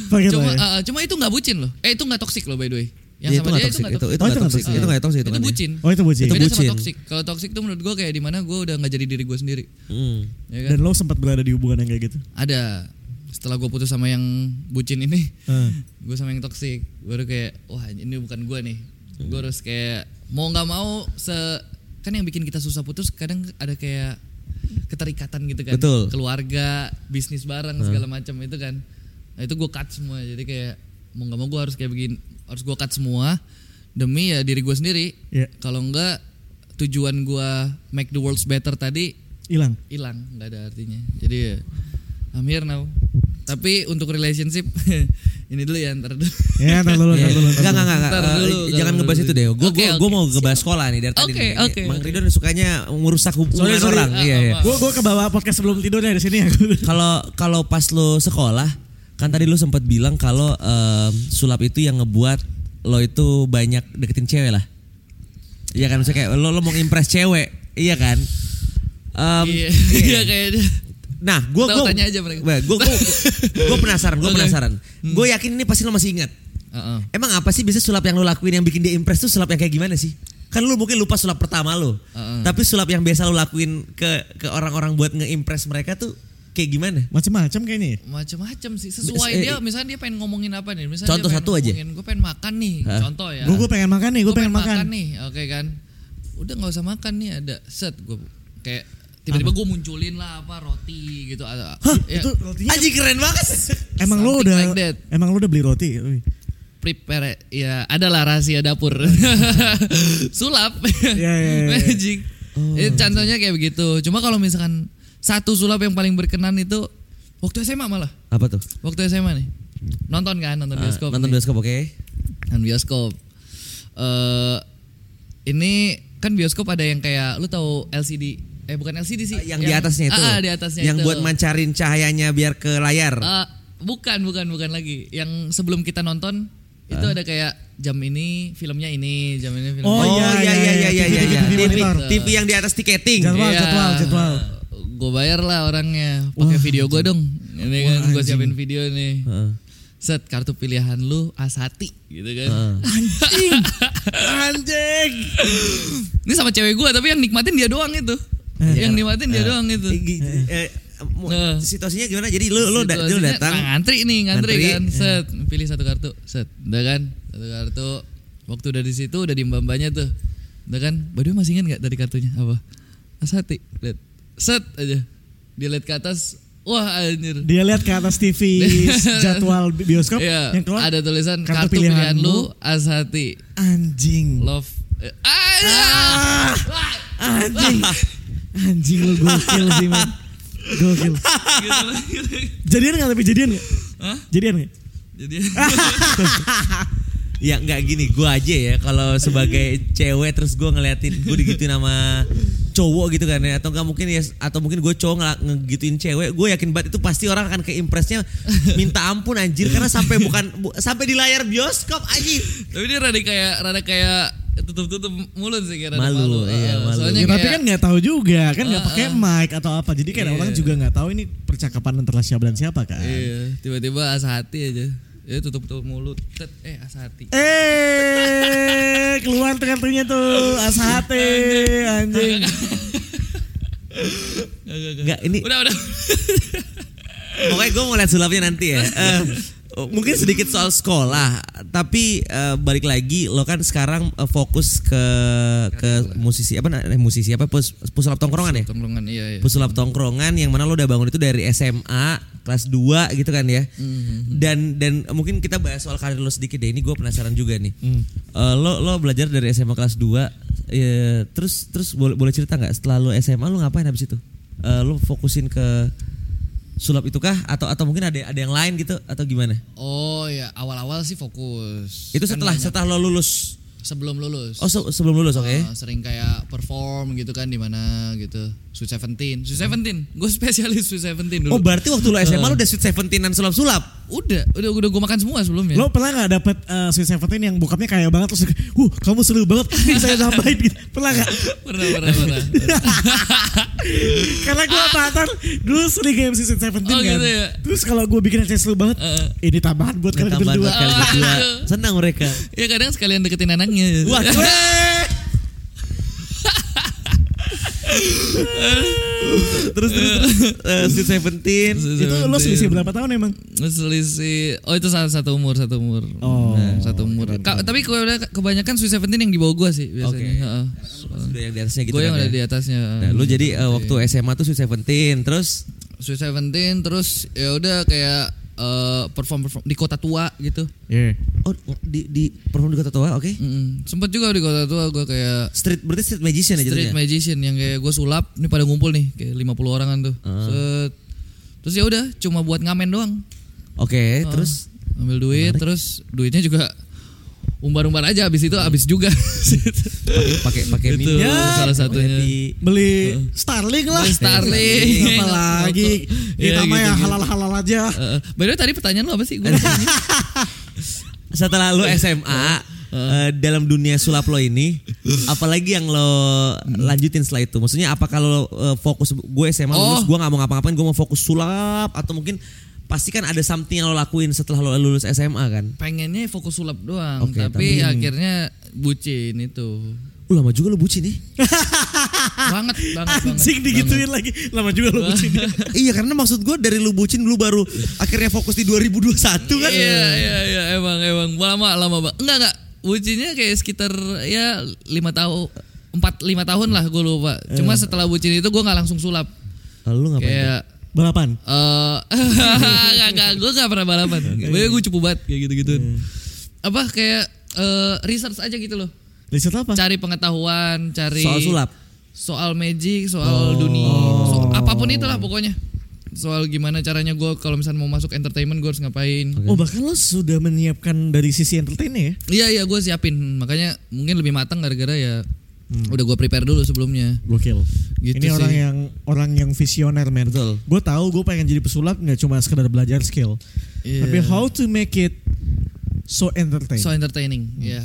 Cuma lah ya? uh, cuma itu nggak bucin loh. Eh itu nggak toxic loh by the way. Yang Ya, itu sama nggak dia toxic, itu nggak itu toxic. itu Oh, itu nggak toxic, toxic. itu toxic itu bucin. Oh itu bucin. Itu Beda bucin. sama toxic. Kalau toxic tuh menurut gue kayak di mana gue udah nggak jadi diri gue sendiri. Hmm. Ya kan? Dan lo sempat berada di hubungan yang kayak gitu? Ada setelah gue putus sama yang bucin ini [laughs] Eh. gue sama yang toksik baru kayak wah ini bukan gue nih gue harus kayak mau nggak mau se kan yang bikin kita susah putus kadang ada kayak keterikatan gitu kan Betul. keluarga bisnis bareng segala macam itu kan nah itu gue cut semua jadi kayak mau nggak mau gue harus kayak begini harus gue cut semua demi ya diri gue sendiri Iya. kalau enggak tujuan gue make the world better tadi Hilang. hilang nggak ada artinya jadi ya I'm here now tapi untuk relationship [laughs] ini dulu ya ntar dulu Ya, ntar dulu, ntar [laughs] dulu. Enggak, enggak, enggak. Jangan ngebahas itu deh. Gue gua, oke, gua mau ngebahas sekolah nih dari tadi. Oke, nih. oke, oke. Ridon sukanya merusak hubungan Sorry, sorry. orang. Iya, iya. Gue gue ke bawah podcast sebelum tidur dari sini ya. Kalau kalau pas lo sekolah, kan tadi lo sempat bilang kalau em, sulap itu yang ngebuat lo itu banyak deketin cewek lah. Iya kan, maksudnya kayak lo lo mau impress cewek, iya kan? Em, iya iya. iya kayaknya Nah, gue gue tanya aja mereka. gue gue penasaran, gue Oke. penasaran. Gue yakin ini pasti lo masih ingat. Heeh. Emang apa sih biasanya sulap yang lo lakuin yang bikin dia impress tuh sulap yang kayak gimana sih? Kan lu mungkin lupa sulap pertama lo. Heeh. Tapi sulap yang biasa lo lakuin ke ke orang-orang buat nge-impress mereka tuh kayak gimana? Macam-macam kayaknya. ya. macam-macam sih sesuai Eh, dia misalnya dia pengen ngomongin apa nih misalnya Contoh dia pengen satu aja. gue pengen makan nih Hah? contoh ya Gue pengen makan nih, gue Gua pengen makan. nih oke kan udah nggak usah makan nih ada set gue kayak tiba-tiba gue munculin lah apa roti gitu ada Hah, ya, itu rotinya Anjing keren banget. emang lo udah like that. emang lo udah beli roti? Prepare ya adalah rahasia dapur [laughs] sulap Ya, ya, ya. magic Eh, contohnya kayak begitu cuma kalau misalkan satu sulap yang paling berkenan itu waktu SMA malah Apa tuh? waktu SMA nih nonton kan nonton bioskop Ah, nonton bioskop oke. nonton bioskop eh ini kan bioskop ada yang kayak lu tahu LCD eh bukan LCD sih Yang, di atasnya itu. ah, ah, di atasnya Yang itu. buat mancarin cahayanya biar ke layar. Ah, bukan bukan bukan lagi yang sebelum kita nonton itu ada kayak jam ini filmnya ini jam ini filmnya Oh, Oh, iya, iya iya iya iya TV, iya. TV, TV, monitor. TV yang di atas tiketing. Jadwal, jadwal, jadwal. Gue bayar lah orangnya. Pakai video gue dong. Ini kan gue siapin video nih. Heeh. set kartu pilihan lu Asati gitu kan. Anjing. Anjing. ini sama cewek gue tapi yang nikmatin dia doang itu. Yang nikmatin dia doang itu. Eh, eh, mu- Eh. situasinya gimana? Jadi lu lu, da- lu datang. nah, ngantri nih ngantri, Ngantri, kan. Set pilih satu kartu. Set udah kan? Satu kartu. Waktu udah di situ udah di mbak-mbaknya tuh. Udah kan? Baduy masih ingat nggak dari kartunya? Apa? Asati lihat set aja dia lihat ke atas wah anjir Dia lihat ke atas TV [laughs] jadwal bi- bioskop Iya, yang keluar ada tulisan kartu kartu, pilihan, pilihanmu. lu Asati anjing. love eh, ah, [laughs] Anjing. Anjing lu gokil sih, man. Gokil. gitu. Jadian gak tapi jadian gak? Hah? Jadian gak? jadi [laughs] Ya nggak gini, gue aja ya kalau sebagai cewek terus gue ngeliatin gue digituin sama cowok gitu kan ya atau nggak mungkin ya atau mungkin gue cowok ngegituin cewek gue yakin banget itu pasti orang akan ke impresnya minta ampun anjir karena sampai bukan bu- sampai di layar bioskop anjir tapi dia rada kayak rada kayak tutup-tutup mulut sih kayak rada Malu, iya, malu. soalnya Ya, tapi kayak- kan nggak tahu juga, kan nggak Ah, pakai mic atau apa. Jadi kan Iya. orang juga nggak tahu ini percakapan antara siapa dan siapa kan. Iya, tiba-tiba asa hati aja. Ya tutup tutup mulut. Tet, eh asa hati. Eh, keluar kartunya tuh, asate, anjing. nggak ini Udah udah. Pokoknya gue mau lihat sulapnya nanti ya. Eh, [laughs] mungkin sedikit soal sekolah, tapi eh, balik lagi lo kan sekarang eh, fokus ke ke musisi apa eh, musisi apa pus, pusulap tongkrongan ya? Tongkrongan iya iya. Pusulap tongkrongan yang mana lo udah bangun itu dari SMA kelas 2 gitu kan ya. Dan dan mungkin kita bahas soal karir lo sedikit deh. Ini gue penasaran juga nih. Eh, lo lo belajar dari SMA kelas 2 ya, terus terus boleh boleh cerita nggak setelah lo SMA lo ngapain habis itu? Eh, lo fokusin ke sulap itu kah atau atau mungkin ada ada yang lain gitu atau gimana? Oh ya, awal-awal sih fokus. Itu Kan setelah setelah lo lulus. Sebelum lulus. Oh se- sebelum lulus oke. Uh, sering kayak perform gitu kan di mana gitu. Sweet Seventeen, Sweet Seventeen, gue spesialis Sweet Seventeen dulu. Oh berarti waktu lo SMA lo udah sweet seventeenan sulap sulap. udah, udah, udah gue makan semua sebelumnya. Lo pernah nggak dapet uh, Sweet Seventeen yang bokapnya kaya banget terus, uh kamu seru banget, [laughs] nih saya nambahin gitu. Pernah nggak? [laughs] pernah, pernah, pernah. [laughs] Karena gue mantan dulu sering game Sweet Seventeen Oh, kan. gitu ya? Terus kalau gue bikin acara seru banget, Eh. ini tambahan buat kalian berdua. buat kalian berdua. Senang mereka. ya kadang sekalian deketin anaknya. Wah, [laughs] terus terus eh, Sweet Seventeen. Itu lo selisih berapa tahun emang? Selisih Oh itu satu, satu umur Satu umur Oh. Nah, Satu umur Ka- Tapi kebanyakan- kebanyakan Sweet Seventeen yang di bawah gue sih Biasanya Oke. Heeh. Sudah yang di atasnya gitu Gue yang kan ada ya. di atasnya Nah, lu jadi eh, waktu SMA tuh Sweet Seventeen, terus Sweet Seventeen Terus ya udah kayak eh, perform perform di kota tua gitu. Iya. oh di di perform di kota tua, oke? Mm, Sempet juga di kota tua gue kayak Street berarti street magician ya street jadinya? magician yang kayak gue sulap nih pada ngumpul nih kayak 50 orangan tuh. Ah. Set. Terus ya udah cuma buat ngamen doang. Oke, Ah. terus ambil duit terus duitnya juga umbar-umbar aja habis itu habis juga. pakai pakai Itu minyak, salah satunya. di- Beli Starling lah. Beli Starling. Apalagi Iya, kita mah gitu, ya gitu. halal-halal aja. Uh, by the way tadi pertanyaan lo apa sih? Gua [laughs] setelah lu SMA eh, dalam dunia sulap lo ini, apalagi yang lo lanjutin setelah itu? Maksudnya apa kalau eh, fokus gue SMA lulus, Oh. gue nggak mau ngapa-ngapain, gue mau fokus sulap atau mungkin pasti kan ada something yang lo lakuin setelah lo lulus SMA kan? Pengennya fokus sulap doang, Oke, tapi akhirnya bucin itu. Uh, lama juga lo bucin nih. [laughs] banget, banget, banget. Anjing digituin lagi. Lama juga lo bucin. [laughs] iya karena maksud gue dari lu bucin lu baru akhirnya fokus di 2021 kan? Iya, iya, iya, emang, emang lama, lama banget. Enggak, enggak. Bucinnya kayak sekitar ya lima tahun, empat lima tahun lah gue lupa. Cuma setelah bucin itu gue nggak langsung sulap. Lalu lu ngapain? Kayak Balapan. eh [laughs] enggak, enggak, gue gak pernah balapan. Gue gue cupu banget kayak gitu-gitu. Apa kayak eh, research aja gitu loh. Riset apa? Cari pengetahuan, cari Soal sulap? soal magic, soal dunia, so- apa pun itulah pokoknya. Soal gimana caranya gue kalau misalnya mau masuk entertainment gue harus ngapain. Oh bahkan lo sudah menyiapkan dari sisi entertain ya? Iya iya gue siapin makanya mungkin lebih matang gara-gara ya udah gue prepare dulu sebelumnya. Gokil. Gitu Ini sih. orang yang orang yang visioner men. Betul. Gue tahu gue pengen jadi pesulap nggak cuma sekedar belajar skill, Iya. tapi how to make it so entertain. So entertaining, ya.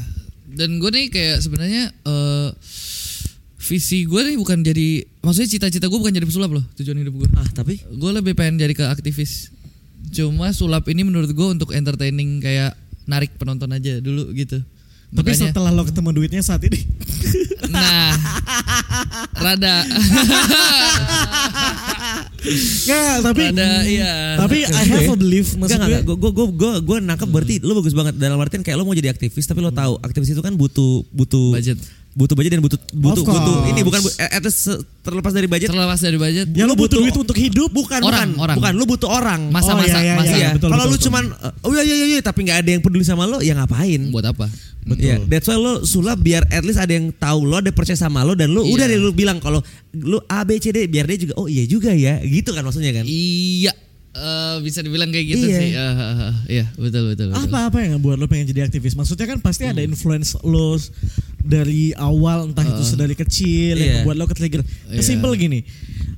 Dan gue nih kayak sebenarnya eh, visi gue nih bukan jadi, maksudnya cita-cita gue bukan jadi pesulap loh tujuan hidup gue. Ah tapi Gue lebih pengen jadi ke aktivis. Cuma sulap ini menurut gue untuk entertaining kayak narik penonton aja dulu gitu. Tapi Makanya, setelah lo ketemu duitnya saat ini, nah, rada, nggak tapi rada, iya. tapi I have a belief maksud Enggak, gue enggak, gue gue gue gue nangkep berarti lo bagus banget. Dalam artian kayak lo mau jadi aktivis tapi lo tahu aktivis itu kan butuh butuh Budget. Butuh budget dan butuh butuh butuh ini bukan bu- eh, at least terlepas dari budget terlepas dari budget. ya lo lu butuh butuh- duit untuk hidup bukan Orang, bukan orang. bukan lo butuh orang Masa-masa, Oh, iya, iya, masa. Iya. betul, kalau betul, lu betul. cuman oh iya iya iya iya, tapi nggak ada yang peduli sama lo ya ngapain Buat apa? Iya, that's why lo sulap biar at least ada yang tahu lo, ada percaya sama lo dan lo Iya. udah deh lo bilang kalau lo A B C D biar dia juga oh iya juga ya, gitu kan maksudnya kan? Iya, eh, bisa dibilang kayak gitu Iya. sih. Eh, eh, eh, iya, betul betul. betul. apa-apa yang ngebuat lo pengen jadi aktivis maksudnya kan pasti ada influence lo dari awal entah itu dari kecil yang Iya. ngebuat lo ke trigger Iya. simple gini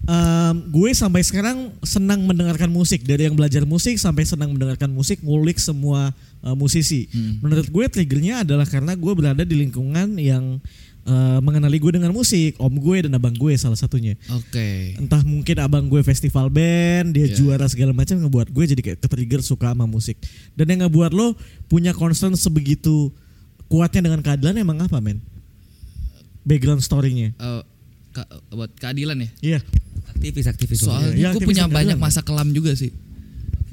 em, gue sampai sekarang senang mendengarkan musik dari yang belajar musik sampai senang mendengarkan musik ngulik semua eh, musisi menurut gue triggernya adalah karena gue berada di lingkungan yang eh, mengenali gue dengan musik om gue dan abang gue salah satunya Oke. entah mungkin abang gue festival band dia Iya. juara segala macam ngebuat gue jadi kayak ketrigger suka sama musik dan yang ngebuat lo punya concern sebegitu kuatnya dengan keadilan emang apa men background story-nya Eh, ka- buat keadilan ya. iya Aktivis aktivis. Soalnya Iya, gue aktivis punya keadilan. banyak masa kelam juga sih.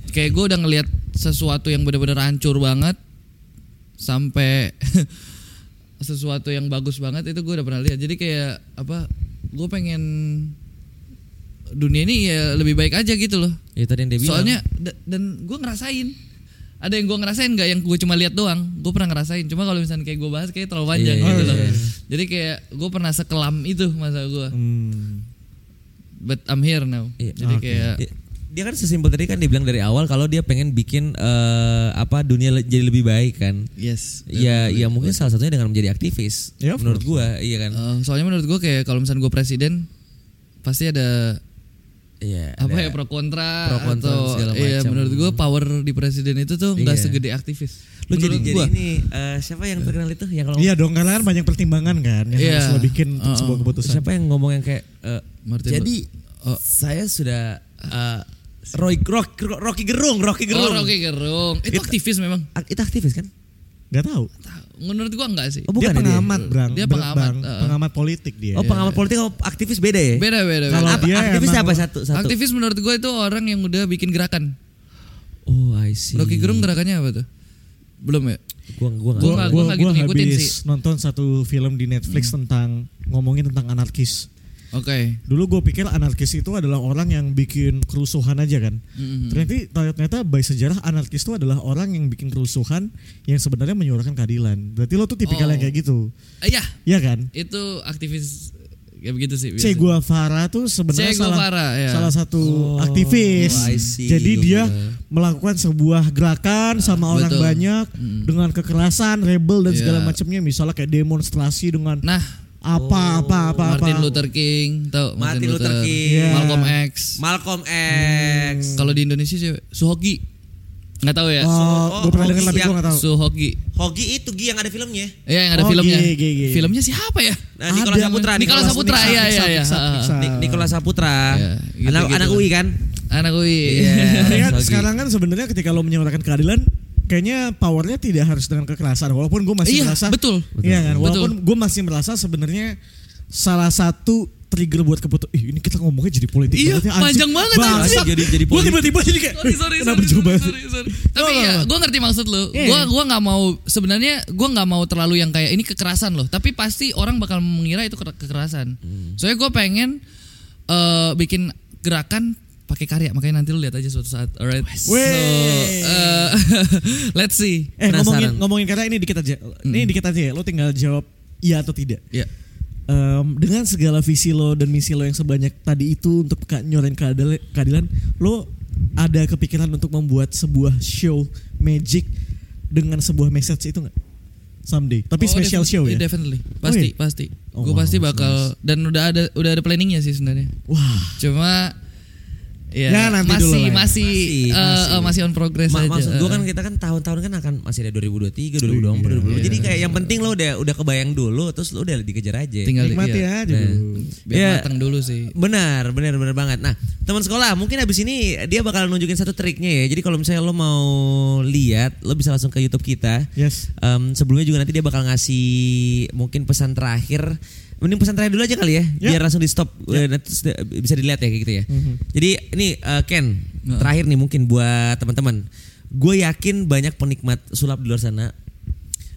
Kayak gue udah ngelihat sesuatu yang benar-benar hancur banget sampai [laughs] sesuatu yang bagus banget itu gue udah pernah lihat. Jadi kayak apa? Gue pengen dunia ini ya lebih baik aja gitu loh. Ya tadi yang dia bilang. Soalnya da- dan gue ngerasain ada yang gue ngerasain nggak yang gue cuma lihat doang gue pernah ngerasain cuma kalau misalnya kayak gue bahas kayak terlalu panjang Iya, gitu iya, loh iya. jadi kayak gue pernah sekelam itu masa gue Hmm. but I'm here now Iya. jadi Oke. kayak dia, kan sesimpel tadi kan dia bilang dari awal kalau dia pengen bikin eh, apa dunia le- jadi lebih baik kan. yes Iya, iya mungkin salah satunya dengan menjadi aktivis. Ya, of menurut gua, iya kan. Eh, soalnya menurut gue kayak kalau misalnya gue presiden pasti ada Iya. apa ada- ya pro kontra pro kontra atau segala iya macam. menurut gue power di presiden itu tuh nggak Iya. segede aktivis Lu jadi menurut jadi gua. ini eh, siapa yang terkenal itu yang kalau iya dong karena kan banyak pertimbangan kan yang Iya. harus lo bikin untuk Uh-uh. sebuah keputusan siapa yang ngomong yang kayak eh, Martin jadi Oh. saya sudah eh, Roy Rocky, Rocky Gerung, Rocky oh Gerung. Rocky Gerung itu aktivis memang Itu aktivis kan? Gak tahu. Menurut gua enggak sih. Oh, bukan dia ya dia? pengamat, Bang. Dia pengamat, Bang. uh. pengamat politik dia. Oh pengamat politik oh, aktivis beda ya? Beda beda. Kalau beda. Apa, dia aktivis emang- apa satu satu? Aktivis menurut gue itu orang yang udah bikin gerakan. Oh I see. Rocky Gerung gerakannya apa tuh? Belum ya? Gua gua nggak Gua Gue nggak- gua, nggak gitu gua ngikutin habis sih. nonton satu film di Netflix tentang ngomongin tentang anarkis. Oke. Dulu gue pikir anarkis itu adalah orang yang bikin kerusuhan aja kan. Mm-mm. Ternyata ternyata by sejarah anarkis itu adalah orang yang bikin kerusuhan yang sebenarnya menyuarakan keadilan. Berarti lo tuh tipikal Oh. yang kayak gitu. Eh, Iya, Iya kan? itu aktivis kayak begitu sih. Che. Guevara tuh sebenarnya salah ya. salah satu Oh, aktivis. See. Jadi dia melakukan sebuah gerakan sama orang betul. banyak dengan kekerasan, rebel dan segala Iya. macamnya. Misalnya kayak demonstrasi dengan Nah, apa apa apa apa. Martin Luther King, tau Martin Luther King. Iya. Malcolm X. Malcolm X. Kalau di Indonesia sih Suhoki. Nggak tahu ya. Oh, Oh, gue pernah oh, dengar tapi gue gak tahu. Suhoki. Hogi itu Gi yang ada filmnya. Iya yang ada Oh, filmnya. G, G, G. Filmnya siapa ya? Nah, Nikola Saputra. Nikola Saputra, ha. Niksa. Nik- Nikola Saputra. Anak gitu anak. UI kan? Anak UI. Iya. Sekarang kan sebenarnya ketika lo menyuarakan keadilan, kayaknya powernya tidak harus dengan kekerasan. Walaupun gue masih Iya, merasa, betul. Iya kan. Betul. Walaupun gue masih merasa sebenarnya salah satu trigger buat keputusan. Ih, ini kita ngomongnya jadi politik Iya, banget ya, anjing. panjang banget, Bangsat. anjing. Jadi- jadi politik. tiba-tiba jadi kayak, sorry "Eh, sorry kenapa sorry, banget?" sorry, sorry. tapi ya gue ngerti maksud lo gue gua nggak mau sebenarnya gue nggak mau terlalu yang kayak ini kekerasan loh tapi pasti orang bakal mengira itu ke- kekerasan Hmm. soalnya gue pengen eh, bikin gerakan pakai karya makanya nanti lo lihat aja suatu saat alright so eh, [laughs] let's see Eh ngomongin Penasaran. ngomongin karena ini dikit aja. Ini dikit aja ya. Lo tinggal jawab iya atau tidak. ya Em, dengan segala visi lo dan misi lo yang sebanyak tadi itu untuk nyorain keadilan, keadilan, lo ada kepikiran untuk membuat sebuah show magic dengan sebuah message itu nggak? Someday. Tapi Oh, special show ya. definitely pasti iya? pasti Oh, gue wow, pasti bakal dan udah ada udah ada planningnya sih sebenarnya Wah. cuma ya, Ya, nanti masih, dulu lah masih Masih, eh, masih. eh, masih on progress Ma- aja maksud gue kan Eh. kita kan tahun-tahun kan akan masih ada 2023, 2024, 2025. Jadi kayak yang penting lo udah udah kebayang dulu terus lo udah dikejar aja. tinggal Nikmati iya. aja Nah. dulu. biar Ya. matang dulu sih Benar, benar, benar banget. Nah, teman sekolah, mungkin abis ini dia bakal nunjukin satu triknya ya. Jadi kalau misalnya lo mau lihat, lo bisa langsung ke YouTube kita. Yes. Em, sebelumnya juga nanti dia bakal ngasih mungkin pesan terakhir. Mending pesan terakhir dulu aja kali ya, Ya. biar langsung di stop, eh, nanti terus dia- bisa dilihat ya kayak gitu ya. Jadi ini eh, Ken, terakhir nih mungkin buat teman-teman. Gue yakin banyak penikmat sulap di luar sana.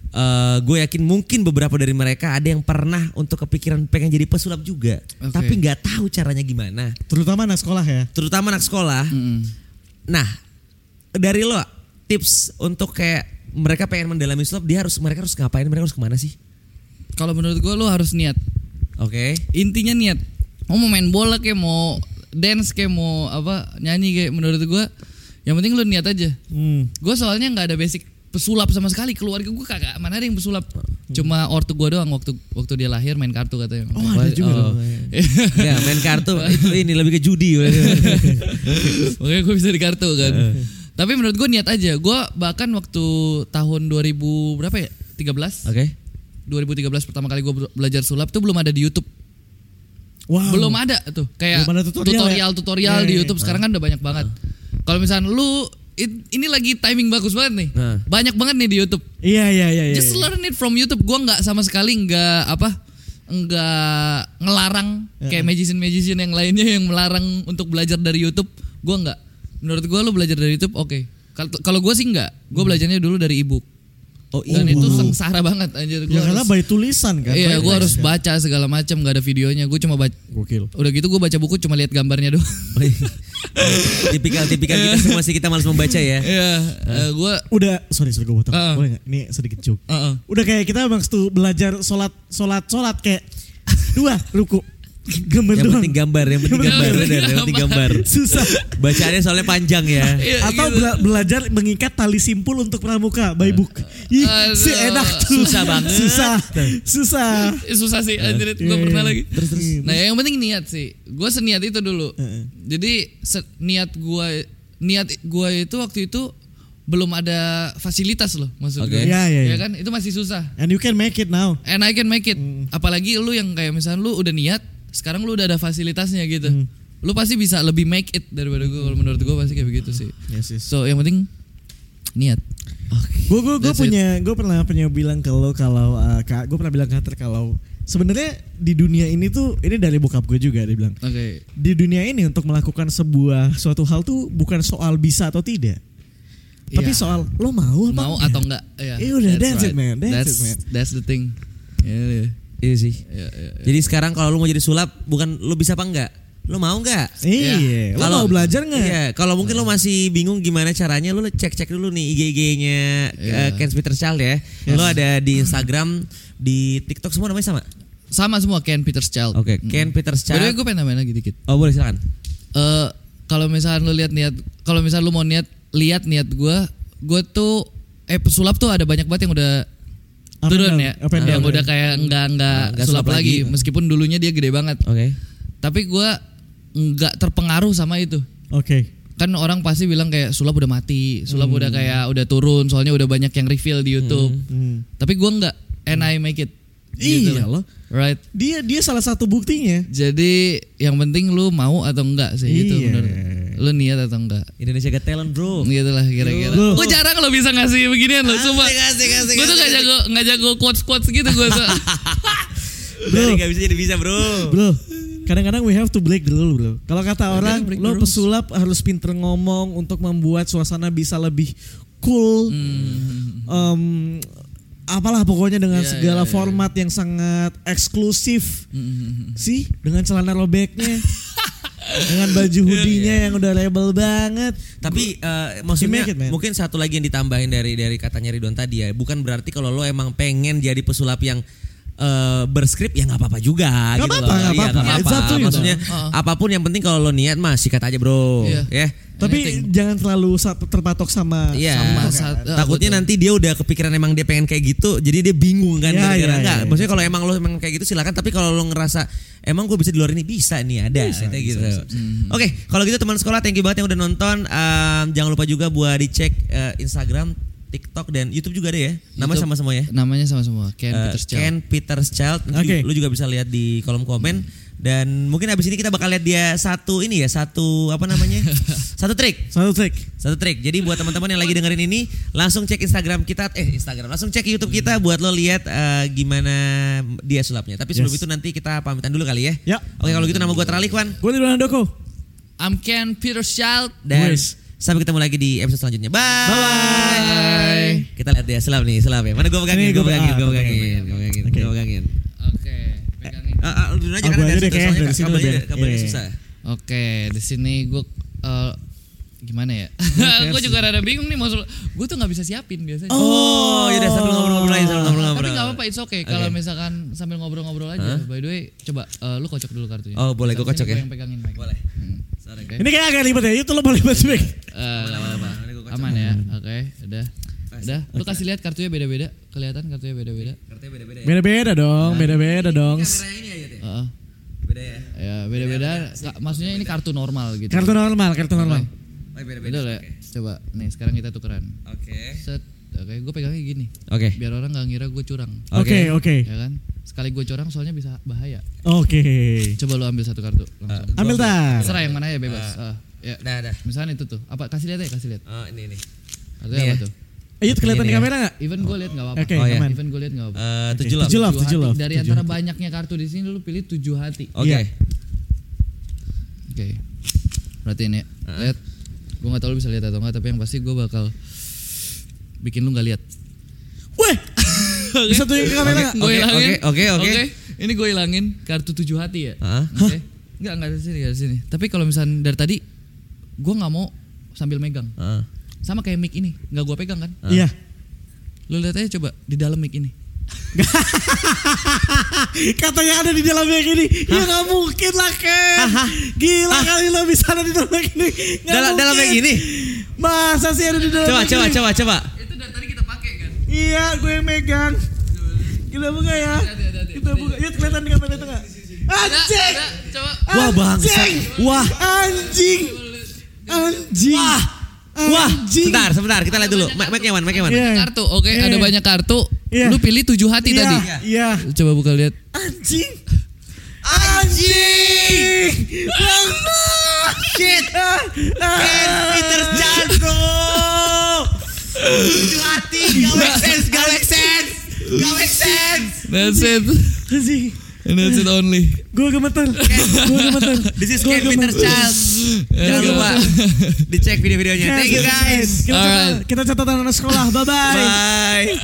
Eh, gue yakin mungkin beberapa dari mereka ada yang pernah untuk kepikiran pengen jadi pesulap juga, Oke. tapi nggak tahu caranya gimana. Terutama anak sekolah ya. Terutama anak sekolah. Mm-mm. Nah, dari lo tips untuk kayak mereka pengen mendalami sulap, dia harus mereka harus ngapain? Mereka harus ke mana sih? Kalau menurut gue lo harus niat Oke. intinya niat mau main bola kayak mau dance kayak mau apa nyanyi kayak menurut gue yang penting lo niat aja Hmm. gue soalnya nggak ada basic pesulap sama sekali keluarga gue kagak mana ada yang pesulap cuma ortu gue doang waktu waktu dia lahir main kartu katanya Oh, ada juga dong. [laughs] ya main kartu [laughs] itu ini lebih ke judi. Makanya gue bisa di kartu kan. Tapi menurut gue niat aja. Gue bahkan waktu tahun 2000 berapa ya? 13. Oke. 2013 pertama kali gue belajar sulap tuh belum ada di YouTube. Wow. Belum ada tuh. Kayak Belum ada tutorial tutorial ya? tutorial Iya, di iya, YouTube sekarang kan udah banyak banget. Kalau misalnya lu it- ini lagi timing bagus banget nih. Nah. Banyak banget nih di YouTube. Iya iya iya. iya, Just iya. learn it from YouTube. Gue nggak sama sekali nggak apa nggak ngelarang kayak magician-magician yang lainnya yang melarang untuk belajar dari YouTube. Gue nggak. Menurut gue lo belajar dari YouTube oke. Kalau kalau gue sih nggak. Gue belajarnya dulu dari ebook. Oh Dan iya. itu sengsara banget anjir. Gua Ya karena harus- by tulisan kan. Iya, gue harus kan. baca segala macam, nggak ada videonya. Gue cuma baca. Gokil. Udah gitu gue baca buku cuma lihat gambarnya doang. [laughs] tipikal tipikal kita semua sih kita malas membaca ya. Iya, gue. Udah, sorry sorry gue potong. Ah. Boleh nggak? Ini sedikit joke. Heeh. Udah kayak kita bang tuh belajar sholat sholat sholat kayak [laughs] dua ruku gambar Yang doang. penting gambar, yang penting gambar, penting benar, yang penting gambar. Susah. Bacaannya soalnya panjang ya. [laughs] Iya, Atau gitu. bela- belajar mengikat tali simpul untuk pramuka by book. Ih, si enak tuh. Susah banget. Susah. Susah. Eh, susah sih anjir gue Iya, pernah iya. lagi Terus, terus. nah yang penting niat sih gue seniat itu dulu Heeh. jadi niat gue niat gue itu waktu itu belum ada fasilitas loh maksud Oke. gue Iya, iya, iya. kan itu masih susah And you can make it now. and I can make it Hmm. apalagi lu yang kayak misalnya lu udah niat sekarang lu udah ada fasilitasnya gitu Hmm. lu pasti bisa lebih make it daripada gue kalau menurut gue pasti kayak begitu sih Yes, yes. so yang penting niat Gue gue gue That's punya gue pernah punya bilang ke lo kalau uh, gue pernah bilang ke kalau sebenarnya di dunia ini tuh ini dari bokap gue juga dia bilang Oke. di dunia ini untuk melakukan sebuah suatu hal tuh bukan soal bisa atau tidak tapi Iya. soal lo mau apa Mau enggak? atau enggak? Iya. Eh, udah, that's it, man. That's that's it, man. That's the thing. Iya, iya. Sih. Iya, iya, iya. Jadi sekarang kalau lu mau jadi sulap bukan lu bisa apa enggak? Lu mau enggak? iya lo Kalau- mau belajar nggak Iya, kalau mungkin lo masih bingung gimana caranya, lu cek-cek dulu nih IG-nya Iya. Ken Peter Child ya. Lo ada di Instagram, di TikTok semua namanya sama. Sama semua Ken Peter's Child. Oke, Ken Peter By the way, Child. gue pengen nambahin lagi dikit. Oh boleh silakan. Eh kalau misalnya lu lihat niat, kalau misalnya lu mau niat lihat niat gue, gue tuh eh pesulap tuh ada banyak banget yang udah Up turun down, ya, up and yang down, udah ya. kayak enggak enggak Nggak sulap, sulap lagi, lagi. meskipun dulunya dia gede banget. Oke. Tapi gue enggak terpengaruh sama itu. oke Kan orang pasti bilang kayak sulap udah mati, sulap udah kayak udah turun, soalnya udah banyak yang reveal di YouTube. Hmm. Tapi gue enggak, and I make it. Gitu iya loh. lo Right. dia dia salah satu buktinya Jadi yang penting lu mau atau enggak sih itu Iya. menurut. Lu niat atau enggak. Indonesia Got Talent bro. Gitu lah kira-kira. Bro. Gue jarang lo bisa ngasih beginian lo, sumpah. asik, Gue tuh gak jago nggak jago quotes quotes gitu gue. Dari gak bisa jadi bisa bro. bro kadang-kadang we have to break the rule bro kalau kata orang lo rules. pesulap harus pinter ngomong untuk membuat suasana bisa lebih cool Hmm. Em, apalah pokoknya dengan Iya, segala iya. format yang sangat eksklusif Hmm. sih dengan celana robeknya [laughs] dengan baju hoodie-nya yang udah rebel banget Tapi eh, maksudnya it, man. mungkin satu lagi yang ditambahin dari dari katanya Ridwan tadi ya, bukan berarti kalau lo emang pengen jadi pesulap yang eh, berskrip ya nggak apa-apa juga gitu apa-apa, loh. nggak Iya, apa-apa. up to you, Maksudnya dong. apa pun yang penting kalau lo niat mah sikat aja bro. Iya. Ya. tapi Anything. jangan terlalu sa- terpatok sama Iya. sama kan. Takutnya betul. nanti dia udah kepikiran emang dia pengen kayak gitu, jadi dia bingung kan Iya, iya, enggak. iya. Maksudnya kalau emang lo emang kayak gitu silakan, tapi kalau lo ngerasa emang gue bisa di luar ini bisa nih ada kayak gitu. Oke, kalau gitu teman sekolah thank you banget yang udah nonton. Ehm, jangan lupa juga buat dicek eh, Instagram, TikTok dan YouTube juga ada ya. Namanya YouTube. sama semua ya. Namanya sama semua Ken Eh, Peter's Child. Ken Peter's Child. Nanti Oke. Lu juga bisa lihat di kolom komen. Dan mungkin abis ini kita bakal lihat dia satu ini ya, satu apa namanya, [laughs] satu trik. satu trik Satu trik. Jadi buat teman-teman yang lagi dengerin ini, langsung cek Instagram kita, eh Instagram, langsung cek YouTube kita buat lo lihat eh, gimana dia sulapnya. Tapi sebelum Yes. itu nanti kita pamitan dulu kali ya. Ya. Oke kalau gitu nama gue Tralikwan gue di Doko I'm Ken Peter's Child. dan. Sampai ketemu lagi di episode selanjutnya. Bye. Bye. Kita lihat dia sulap nih, sulap ya. Mana gue pegangin, gue gua- pegangin, gue pegang. pegangin, gue pegangin, Oke. gue pegangin. Oke, pegangin. Ah, ah, lu dulu aja kan gua dari situ, soalnya dari sini kabelnya, lebih- kabelnya iya. susah. Oke, di sini gue eh, gimana ya? gue [laughs] juga rada bingung nih maksud gue tuh nggak bisa siapin biasanya. Oh, yaudah sambil ngobrol-ngobrol aja, sambil ngobrol-ngobrol. Tapi nggak apa-apa, it's okay. Kalau Oke. misalkan sambil ngobrol-ngobrol aja. By the way, coba eh, lu kocok dulu kartunya. Oh, boleh, gua Sampai kocok ya. gua yang pegangin mic. Boleh. Hmm. Sorry. Oke. ini kayak agak ribet ya itu lo boleh bantu Bek. Eh. Aman ya. Oke, udah. Udah, lu kasih lihat kartunya beda-beda. Kelihatan kartunya beda-beda. Kartunya beda-beda ya. beda-beda dong beda-beda dong Kamera ini aja deh. Heeh. Beda ya. Ya, beda-beda. Maksudnya ini kartu normal gitu. kartu normal kartu normal Oh, beda-beda. Beda lah. ya. Coba nih sekarang kita tukeran. Oke. Set. Oke, gue pegangnya gini. Oke. Biar orang nggak ngira gue curang. oke oke Ya kan? Sekali gue curang soalnya bisa bahaya. oke Coba lu ambil satu kartu langsung. ambil tar Serah yang mana ya bebas. Ah, ya. Dah, dah. Misalnya itu tuh. Apa kasih lihat ya, kasih lihat. Oh, ini Ini apa ya. tuh? Ayo kelihatan di Ini kamera nggak Even gue lihat nggak apa-apa. Oke, Oh, ya. aman. Even gue lihat nggak apa-apa. Eh, Oke, tujuh love. tujuh love, Tujuh love. Dari tujuh antara hati. banyaknya kartu di sini lu pilih tujuh hati. Oke. Iya. Oke. Perhatiin ya. Lihat. Gue gak tau lu bisa lihat atau enggak, tapi yang pasti gue bakal bikin lu gak lihat. Weh, bisa tuh ke kamera? Gue Oke, hilangin. oke, oke, oke. Ini gue hilangin kartu tujuh hati ya. Hah? Oke. Enggak, enggak dari sini, enggak dari sini. Tapi kalau misalnya dari tadi gue nggak mau sambil megang. Heeh. Sama kayak mic ini, nggak gue pegang kan? Iya. Lu lihat aja coba di dalam mic ini. [laughs] Katanya ada di dalam yang ini. Ya nggak mungkin lah Ken. Gila kali lo bisa ada di dalam yang ini. Nggak Dalam dalam mungkin. kayak gini. Masa sih ada di dalam Coba yang coba ini? coba coba. Itu dari tadi kita pakai kan? Iya, gue yang megang. Kita buka ya. Kita buka. Ya kelihatan di kamera itu nggak? Anjing. coba. Wah, bangsa. Anjing. Wah. Anjing. Anjing. Wah. Wah, sebentar, sebentar, kita lihat dulu. Mic-nya mana? Mic-nya mana? Iya. Kartu, oke, ada banyak kartu. Iya. Lu pilih tujuh hati Iya, tadi. Iya. Coba buka lihat. Anjing. Anjing. Langsung. Shit. Ken Peter Chan, bro. Itu [laughs] hati. Gak make sense. Gak make sense. Gak make sense. That's it. Anjing. And that's it only. Gue gemeter. Gue gemeter. This is Ken Peter gemeter. Child. Jangan lupa dicek video-videonya. Thank you guys. Kita, Alright. kita catatan anak sekolah. Bye bye. Bye.